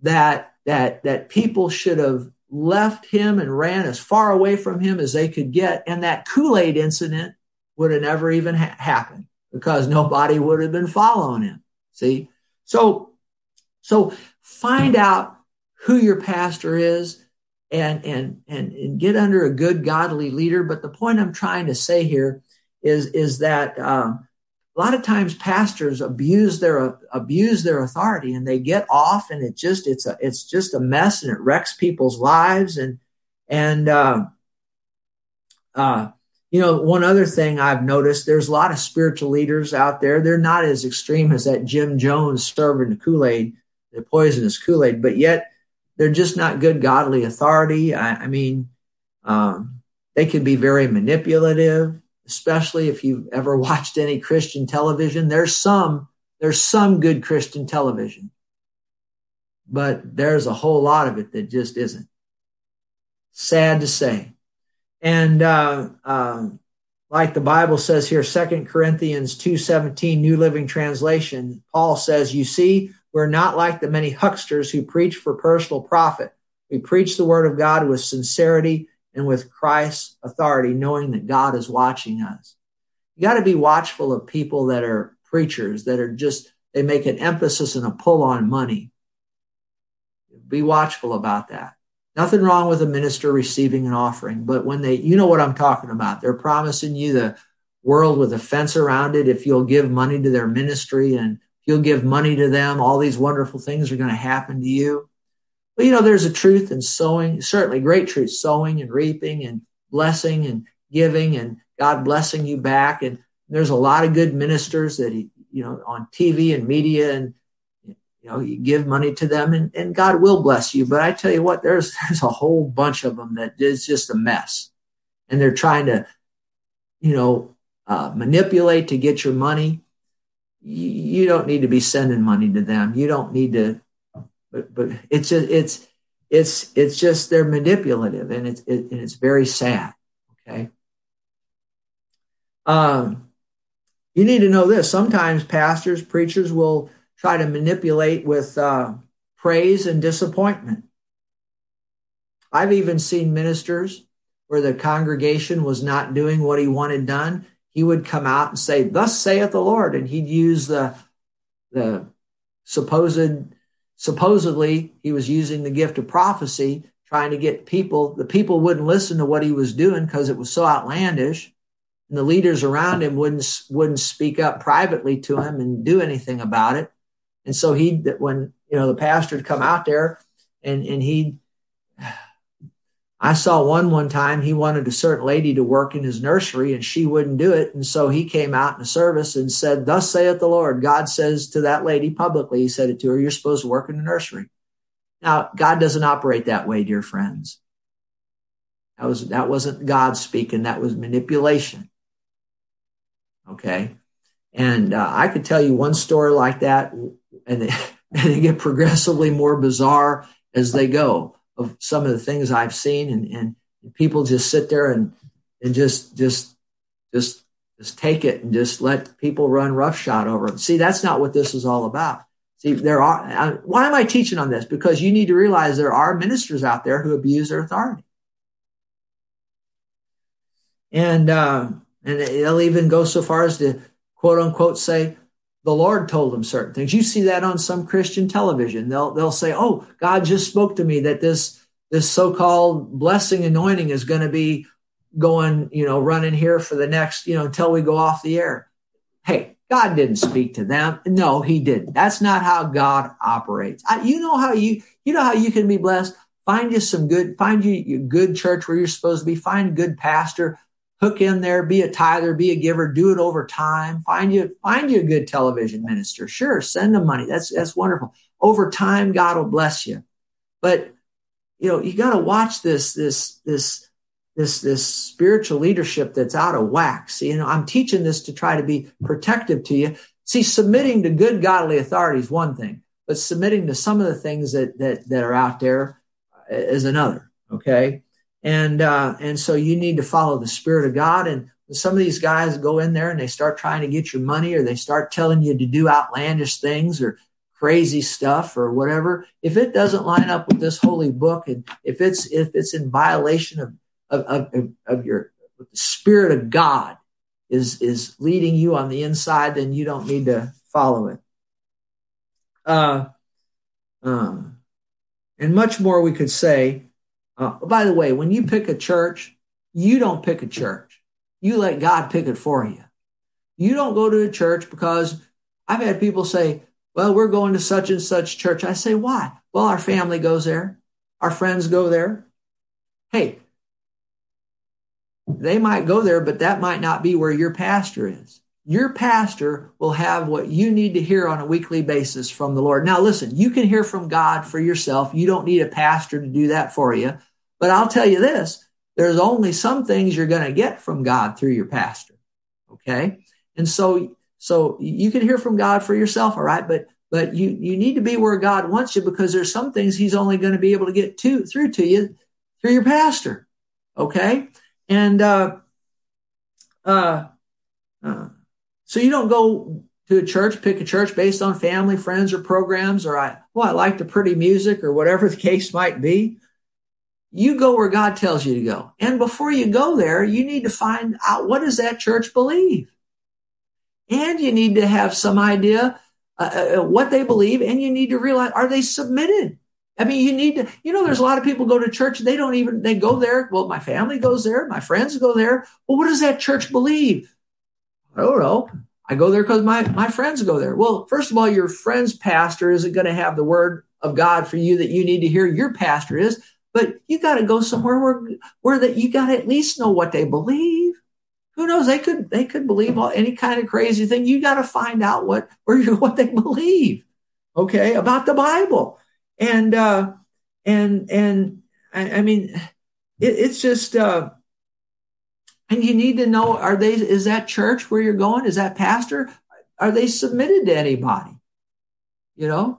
that that that people should have left him and ran as far away from him as they could get, and that Kool-Aid incident would have never even ha- happened because nobody would have been following him. See, so so find out who your pastor is and and and, and get under a good godly leader. But the point I'm trying to say here is is that. Um, a lot of times pastors abuse their abuse their authority and they get off and it just it's a it's just a mess and it wrecks people's lives. And and uh, uh, you know one other thing I've noticed there's a lot of spiritual leaders out there. They're not as extreme as that Jim Jones serving the Kool Aid the poisonous Kool Aid but yet they're just not good godly authority. I, I mean um, they can be very manipulative especially if you've ever watched any Christian television. There's some, there's some good Christian television, but there's a whole lot of it that just isn't. Sad to say. And, uh, uh, like the Bible says here, Second Corinthians 2.17, New Living Translation, Paul says, you see, we're not like the many hucksters who preach for personal profit. We preach the word of God with sincerity and with Christ's authority, knowing that God is watching us. You got to be watchful of people that are preachers that are just, they make an emphasis and a pull on money. Be watchful about that. Nothing wrong with a minister receiving an offering, but when they, you know what I'm talking about. They're promising you the world with a fence around it. If you'll give money to their ministry and you'll give money to them, all these wonderful things are going to happen to you. But you know, there's a truth in sowing, certainly great truth, sowing and reaping and blessing and giving and God blessing you back. And there's a lot of good ministers that, he, you know, on TV and media and, you know, you give money to them and, and God will bless you. But I tell you what, there's, (laughs) there's a whole bunch of them that is just a mess and they're trying to, you know, uh, manipulate to get your money. You, you don't need to be sending money to them. You don't need to but but it's just, it's it's it's just they're manipulative and it's it, and it's very sad. Okay. Um, you need to know this. Sometimes pastors, preachers will try to manipulate with uh, praise and disappointment. I've even seen ministers where the congregation was not doing what he wanted done. He would come out and say, "Thus saith the Lord," and he'd use the the supposed supposedly he was using the gift of prophecy trying to get people the people wouldn't listen to what he was doing because it was so outlandish. And the leaders around him wouldn't wouldn't speak up privately to him and do anything about it. And so he when you know the pastor would come out there and and he I saw one one time he wanted a certain lady to work in his nursery and she wouldn't do it. And so he came out in a service and said, Thus saith the Lord. God says to that lady publicly, he said it to her, You're supposed to work in the nursery. Now, God doesn't operate that way, dear friends. That was that wasn't God speaking, that was manipulation. Okay. And uh, I could tell you one story like that, and they, (laughs) and they get progressively more bizarre as they go of some of the things I've seen and, and people just sit there and, and just, just, just, just take it and just let people run roughshod over them. See, that's not what this is all about. See, there are, why am I teaching on this? Because you need to realize there are ministers out there who abuse their authority. And, uh, and they'll even go so far as to quote unquote say, the Lord told them certain things. You see that on some Christian television. They'll they'll say, "Oh, God just spoke to me that this this so-called blessing anointing is going to be going, you know, running here for the next, you know, until we go off the air. Hey, God didn't speak to them. No, he didn't. That's not how God operates. I, you know how you, you know how you can be blessed. Find you some good, find you a good church where you're supposed to be. Find good pastor. Hook in there. Be a tither. Be a giver. Do it over time. Find you, find you a good television minister. Sure, send them money. That's that's wonderful. Over time, God will bless you. But you know, you got to watch this this this this this spiritual leadership that's out of whack. See, you know, I'm teaching this to try to be protective to you. See, submitting to good godly authority is one thing, but submitting to some of the things that that that are out there is another. Okay, and uh, and so you need to follow the spirit of God. And some of these guys go in there and they start trying to get your money, or they start telling you to do outlandish things, or crazy stuff or whatever if it doesn't line up with this holy book and if it's if it's in violation of of, of, of your the spirit of God is is leading you on the inside, then you don't need to follow it. Uh, uh, and much more we could say. Uh, by the way, when you pick a church, you don't pick a church. You let God pick it for you. You don't go to a church because I've had people say, well, we're going to such and such church. I say, why? Well, our family goes there. Our friends go there. Hey, they might go there, but that might not be where your pastor is. Your pastor will have what you need to hear on a weekly basis from the Lord. Now, listen, you can hear from God for yourself. You don't need a pastor to do that for you. But I'll tell you this there's only some things you're going to get from God through your pastor. Okay. And so, so you can hear from God for yourself. All right. But, but you, you need to be where God wants you because there's some things he's only going to be able to get to through to you through your pastor. Okay. And uh, uh, uh, so you don't go to a church, pick a church based on family, friends, or programs, or I, well, I like the pretty music, or whatever (laughs) the case might be. You go where God tells you to go. And before you go there, you need to find out what does that church believe? And you need to have some idea uh, uh what they believe, and you need to realize are they submitted I mean, you need to, you know, there's a lot of people go to church. They don't even, they go there. Well, my family goes there. My friends go there. Well, what does that church believe? I don't know. I go there because my, my friends go there. Well, first of all, your friend's pastor isn't going to have the word of God for you that you need to hear. Your pastor is, but you got to go somewhere where, where that you got to at least know what they believe. Who knows? They could, they could believe all, any kind of crazy thing. You got to find out what, where what they believe. Okay. About the Bible and uh, and and I, I mean, it, it's just. Uh, and you need to know: Are they? Is that church where you're going? Is that pastor? Are they submitted to anybody? You know,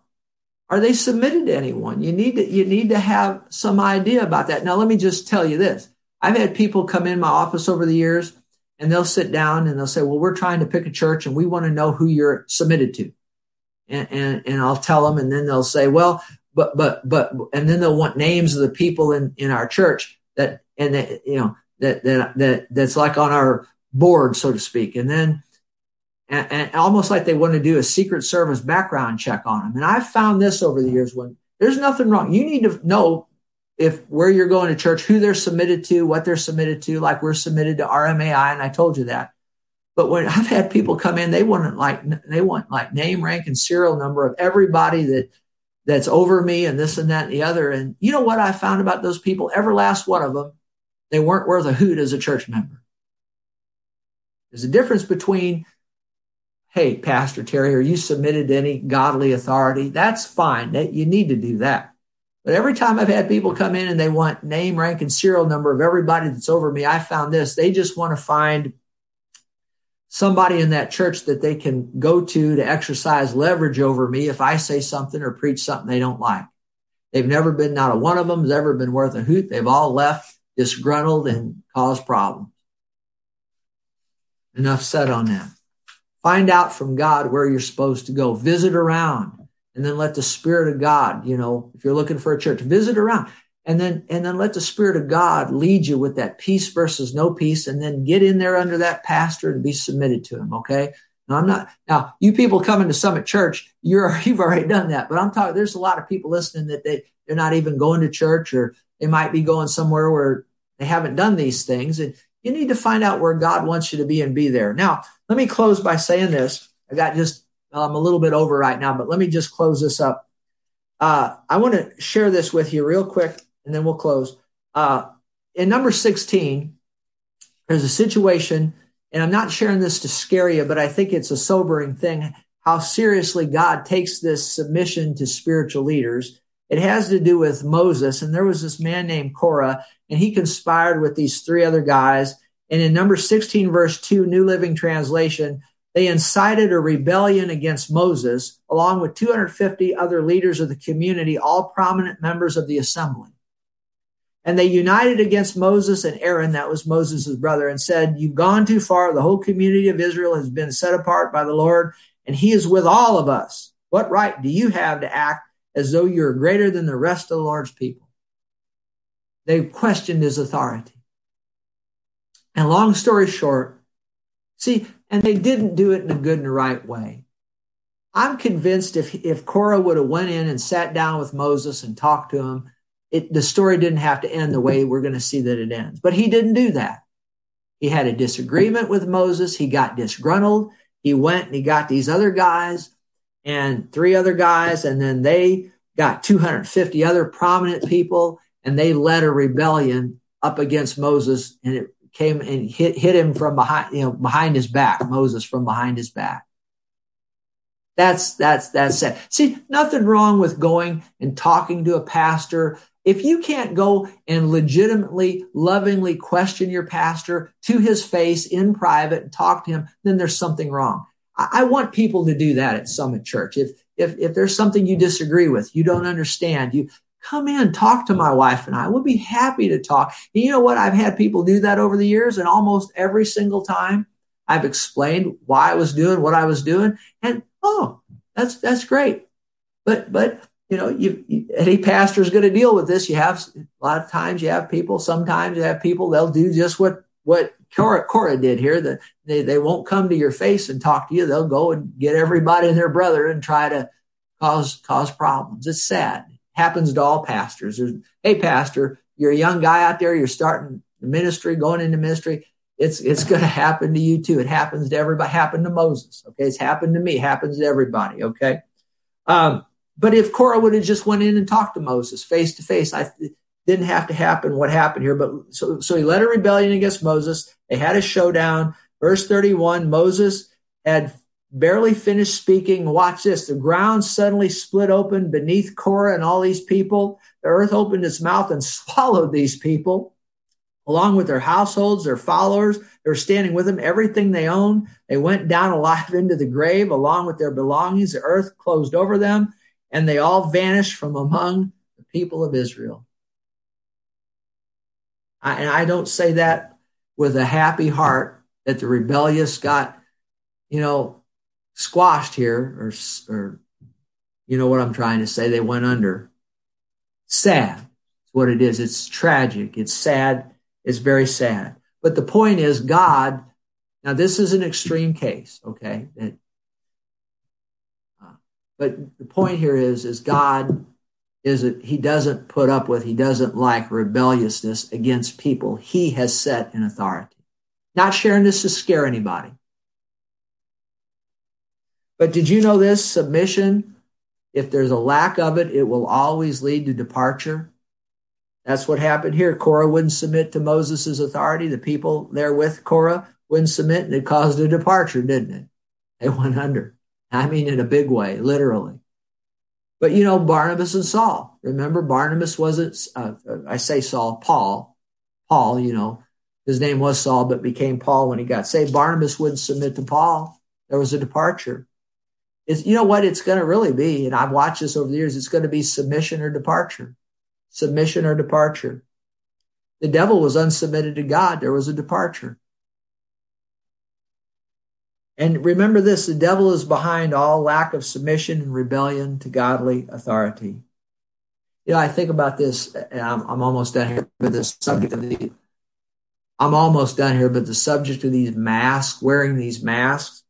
are they submitted to anyone? You need to you need to have some idea about that. Now, let me just tell you this: I've had people come in my office over the years, and they'll sit down and they'll say, "Well, we're trying to pick a church, and we want to know who you're submitted to." And, and, and I'll tell them, and then they'll say, "Well, but but but and then they'll want names of the people in in our church that and that you know that that that that's like on our board so to speak and then and, and almost like they want to do a secret service background check on them and i've found this over the years when there's nothing wrong you need to know if where you're going to church who they're submitted to what they're submitted to like we're submitted to rmai and i told you that but when I've had people come in, they want like they want like name, rank, and serial number of everybody that that's over me and this and that and the other. And you know what I found about those people? Every last one of them, they weren't worth a hoot as a church member. There's a difference between, hey, Pastor Terry, are you submitted to any godly authority? That's fine. You need to do that. But every time I've had people come in and they want name, rank, and serial number of everybody that's over me, I found this. They just want to find somebody in that church that they can go to to exercise leverage over me if I say something or preach something they don't like. They've never been, not a one of them has ever been worth a hoot. They've all left disgruntled and caused problems. Enough said on that. Find out from God where you're supposed to go. Visit around and then let the Spirit of God, you know, if you're looking for a church, visit around and then and then let the spirit of god lead you with that peace versus no peace and then get in there under that pastor and be submitted to him okay now i'm not now you people coming to summit church you're (laughs) you've already done that but i'm talking there's a lot of people listening that they they're not even going to church or they might be going somewhere where they haven't done these things. And you need to find out where God wants you to be and be there. Now, let me close by saying this. I got just, I'm a little bit over right now, but let me just close this up. Uh, I want to share this with you real quick and then we'll close. Uh, in number 16, there's a situation, and I'm not sharing this to scare you, but I think it's a sobering thing how seriously God takes this submission to spiritual leaders. It has to do with Moses, and there was this man named Korah, and he conspired with these three other guys. And in number 16, verse 2, New Living Translation, they incited a rebellion against Moses, along with 250 other leaders of the community, all prominent members of the assembly. And they united against Moses and Aaron, that was Moses' brother, and said, You've gone too far. The whole community of Israel has been set apart by the Lord, and he is with all of us. What right do you have to act as though you're greater than the rest of the Lord's people? They questioned his authority. And long story short, see, and they didn't do it in a good and right way. I'm convinced if, if Korah would have went in and sat down with Moses and talked to him, it, the story didn't have to end the way we're going to see that it ends. But he didn't do that. He had a disagreement with Moses. He got disgruntled. He went and he got these other guys and three other guys, and then they got 250 other prominent people, and they led a rebellion up against Moses, and it came and hit, hit him from behind, you know, behind his back, Moses from behind his back. That's, that's, that's it. See, nothing wrong with going and talking to a pastor. If you can't go and legitimately, lovingly question your pastor to his face in private and talk to him, then there's something wrong. I, I want people to do that at Summit Church. If, if, if there's something you disagree with, you don't understand, you, come in, talk to my wife and I. We'll be happy to talk. And you know what? I've had people do that over the years and almost every single time I've explained why I was doing what I was doing. And oh, that's, that's great. But, but, you know, you, you any pastor is going to deal with this. You have a lot of times you have people, sometimes you have people, they'll do just what, what Cora, Korah did here. That they, they won't come to your face and talk to you. They'll go and get everybody and their brother and try to cause, cause problems. It's sad happens to all pastors. There's, hey, pastor, you're a young guy out there. You're starting the ministry, going into ministry. It's it's going to happen to you too. It happens to everybody. Happened to Moses. Okay, it's happened to me. Happens to everybody. Okay, um, but if Korah would have just went in and talked to Moses face to face, I didn't have to happen. What happened here? But so so he led a rebellion against Moses. They had a showdown. Verse thirty one. Moses had barely finished speaking. Watch this. The ground suddenly split open beneath Korah and all these people. The earth opened its mouth and (laughs) swallowed these people, along with their households, their followers. They were standing with them, everything they owned. They went down alive (laughs) into the grave, along with their belongings. The earth closed over them, and they all vanished from among the people of Israel. I, and I don't say that with a happy heart that the rebellious got, you know, squashed here, or, or you know what I'm trying to say, they went under. Sad. It's what it is. It's tragic. It's sad. It's very sad. But the point is, God, now this is an extreme case, okay? It, uh, but the point here is, is God is that he doesn't put up with, he doesn't like rebelliousness against people he has set in authority. Not sharing this to scare anybody. But did you know this? Submission, if there's a lack of it, it will always lead to departure. That's what happened here. Korah wouldn't submit to Moses' authority. The people there with Korah wouldn't submit, and it caused a departure, didn't it? They went under. I mean, in a big way, literally. But you know, Barnabas and Saul. Remember, Barnabas wasn't, uh, I say Saul, Paul. Paul, you know, his name was Saul, but became Paul when he got saved. Barnabas wouldn't submit to Paul. There was a departure is you know what? It's going to really be and i've watched this over the years it's going to be submission or departure. Submission or departure. The devil was unsubmitted to god. There was a departure. And remember this the devil is behind all lack of submission and rebellion to godly authority. You know i think about this and i'm, I'm almost done here with the subject of the i'm almost done here but the subject of these masks wearing these masks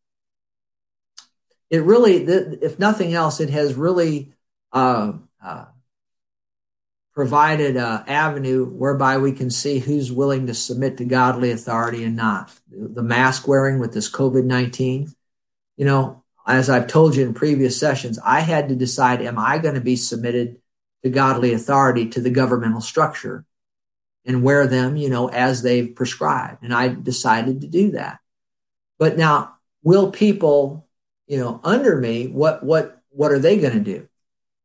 it really, if nothing else, it has really uh, uh, provided an avenue whereby we can see who's willing to submit to godly authority and not. The mask wearing with this COVID 19, you know, as I've told you in previous sessions, I had to decide am I going to be submitted to godly authority to the governmental structure and wear them, you know, as they've prescribed. And I decided to do that. But now, will people, you know, under me, what, what, what are they going to do?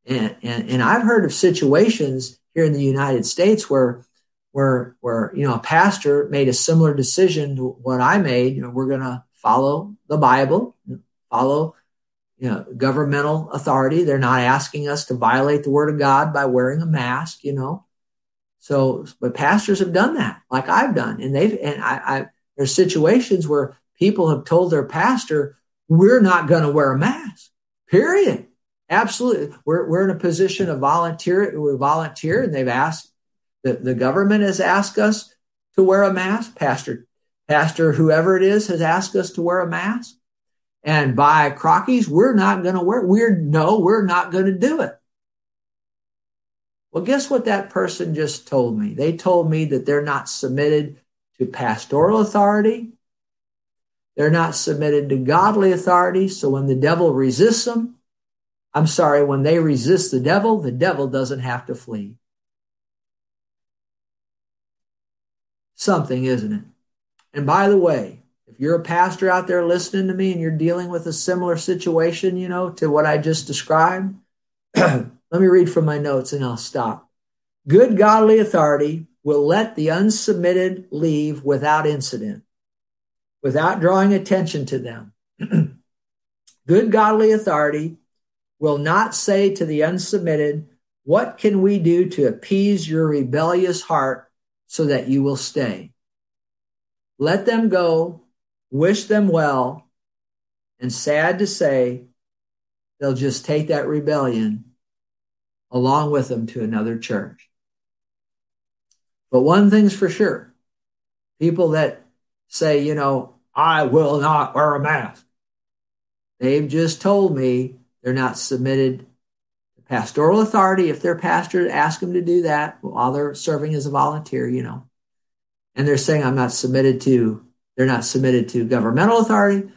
And, and, and I've heard of situations here in the United States where, where, where, you know, a pastor made a similar decision to what I made. You know, we're going to follow the Bible, follow, you know, governmental authority. They're not asking us to violate the word of God by wearing a mask, you know. So, but pastors have done that, like I've done, and they've, and I, I there's situations where people have told their pastor, "We're not going to wear a mask." Period. Absolutely. We're, we're in a position of volunteer. We volunteer and they've asked, the, the government has asked us to wear a mask. Pastor, pastor, whoever it is has asked us to wear a mask. And by crockies, we're not going to wear, we're, no, we're not going to do it. Well, guess what that person just told me? They told me that they're not submitted to pastoral authority. They're not submitted to godly authority. So when the devil resists them, I'm sorry, when they resist the devil, the devil doesn't have to flee. Something, isn't it? And by the way, if you're a pastor out there listening to me and you're dealing with a similar situation, you know, to what I just described, (clears throat) let me read from my notes and I'll stop. Good godly authority will let the unsubmitted leave without incident, without drawing attention to them. (clears throat) Good godly authority will not say to the unsubmitted, What can we do to appease your rebellious heart so that you will stay? Let them go, wish them well, and sad to say, they'll just take that rebellion along with them to another church. But one thing's for sure people that say, you know, I will not wear a mask. They've just told me they're not submitted to pastoral authority. If their pastor asks them to do that while they're serving as a volunteer, you know, and they're saying, I'm not submitted to, they're not submitted to governmental authority.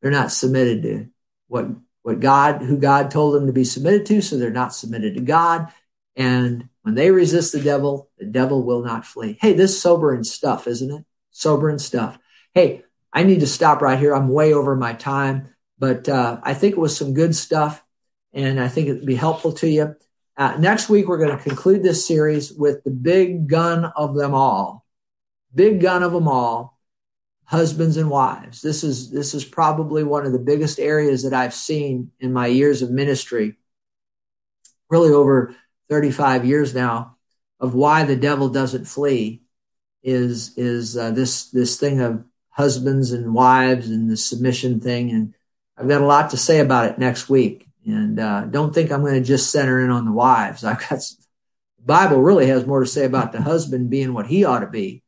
They're not submitted to what, what God, who God told them to be submitted to. So they're not submitted to God. And when they resist the devil, the devil will not flee. Hey, this sobering stuff, isn't it? Sobering stuff. Hey, I need to stop right here. I'm way over my time. But uh, I think it was some good stuff, and I think it'd be helpful to you. Uh, next week, we're going to conclude this series with the big gun of them all. Big gun of them all, husbands and wives. This is this is probably one of the biggest areas that I've seen in my years of ministry, really over 35 years now, of why the devil doesn't flee. Is is uh, this this thing of husbands and wives and the submission thing and I've got a lot to say about it next week. And uh, don't think I'm going to just center in on the wives. (laughs) I've got the Bible really has more to say about the husband being what he ought to be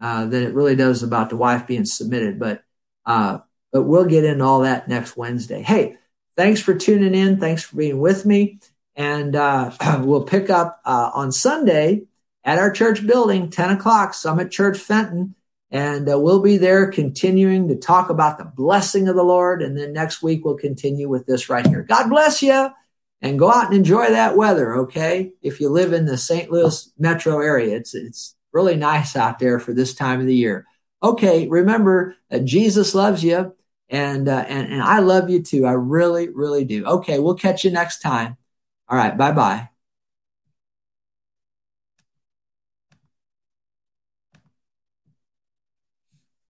uh, than it really does about the wife being submitted. But uh, but we'll get into all that next Wednesday. Hey, thanks for tuning in. Thanks for being with me. And uh, (clears throat) we'll pick up uh, on Sunday at our church building, 10 o'clock, Summit Church Fenton. And uh, we'll be there continuing to talk about the blessing of the Lord. And then next week, we'll continue with this right here. God bless you and go out and enjoy that weather. Okay. If you live in the St. Louis metro area, it's, it's really nice out there for this time of the year. Okay. Remember that Jesus loves you and, uh, and, and I love you too. I really, really do. Okay. We'll catch you next time. All right. Bye bye.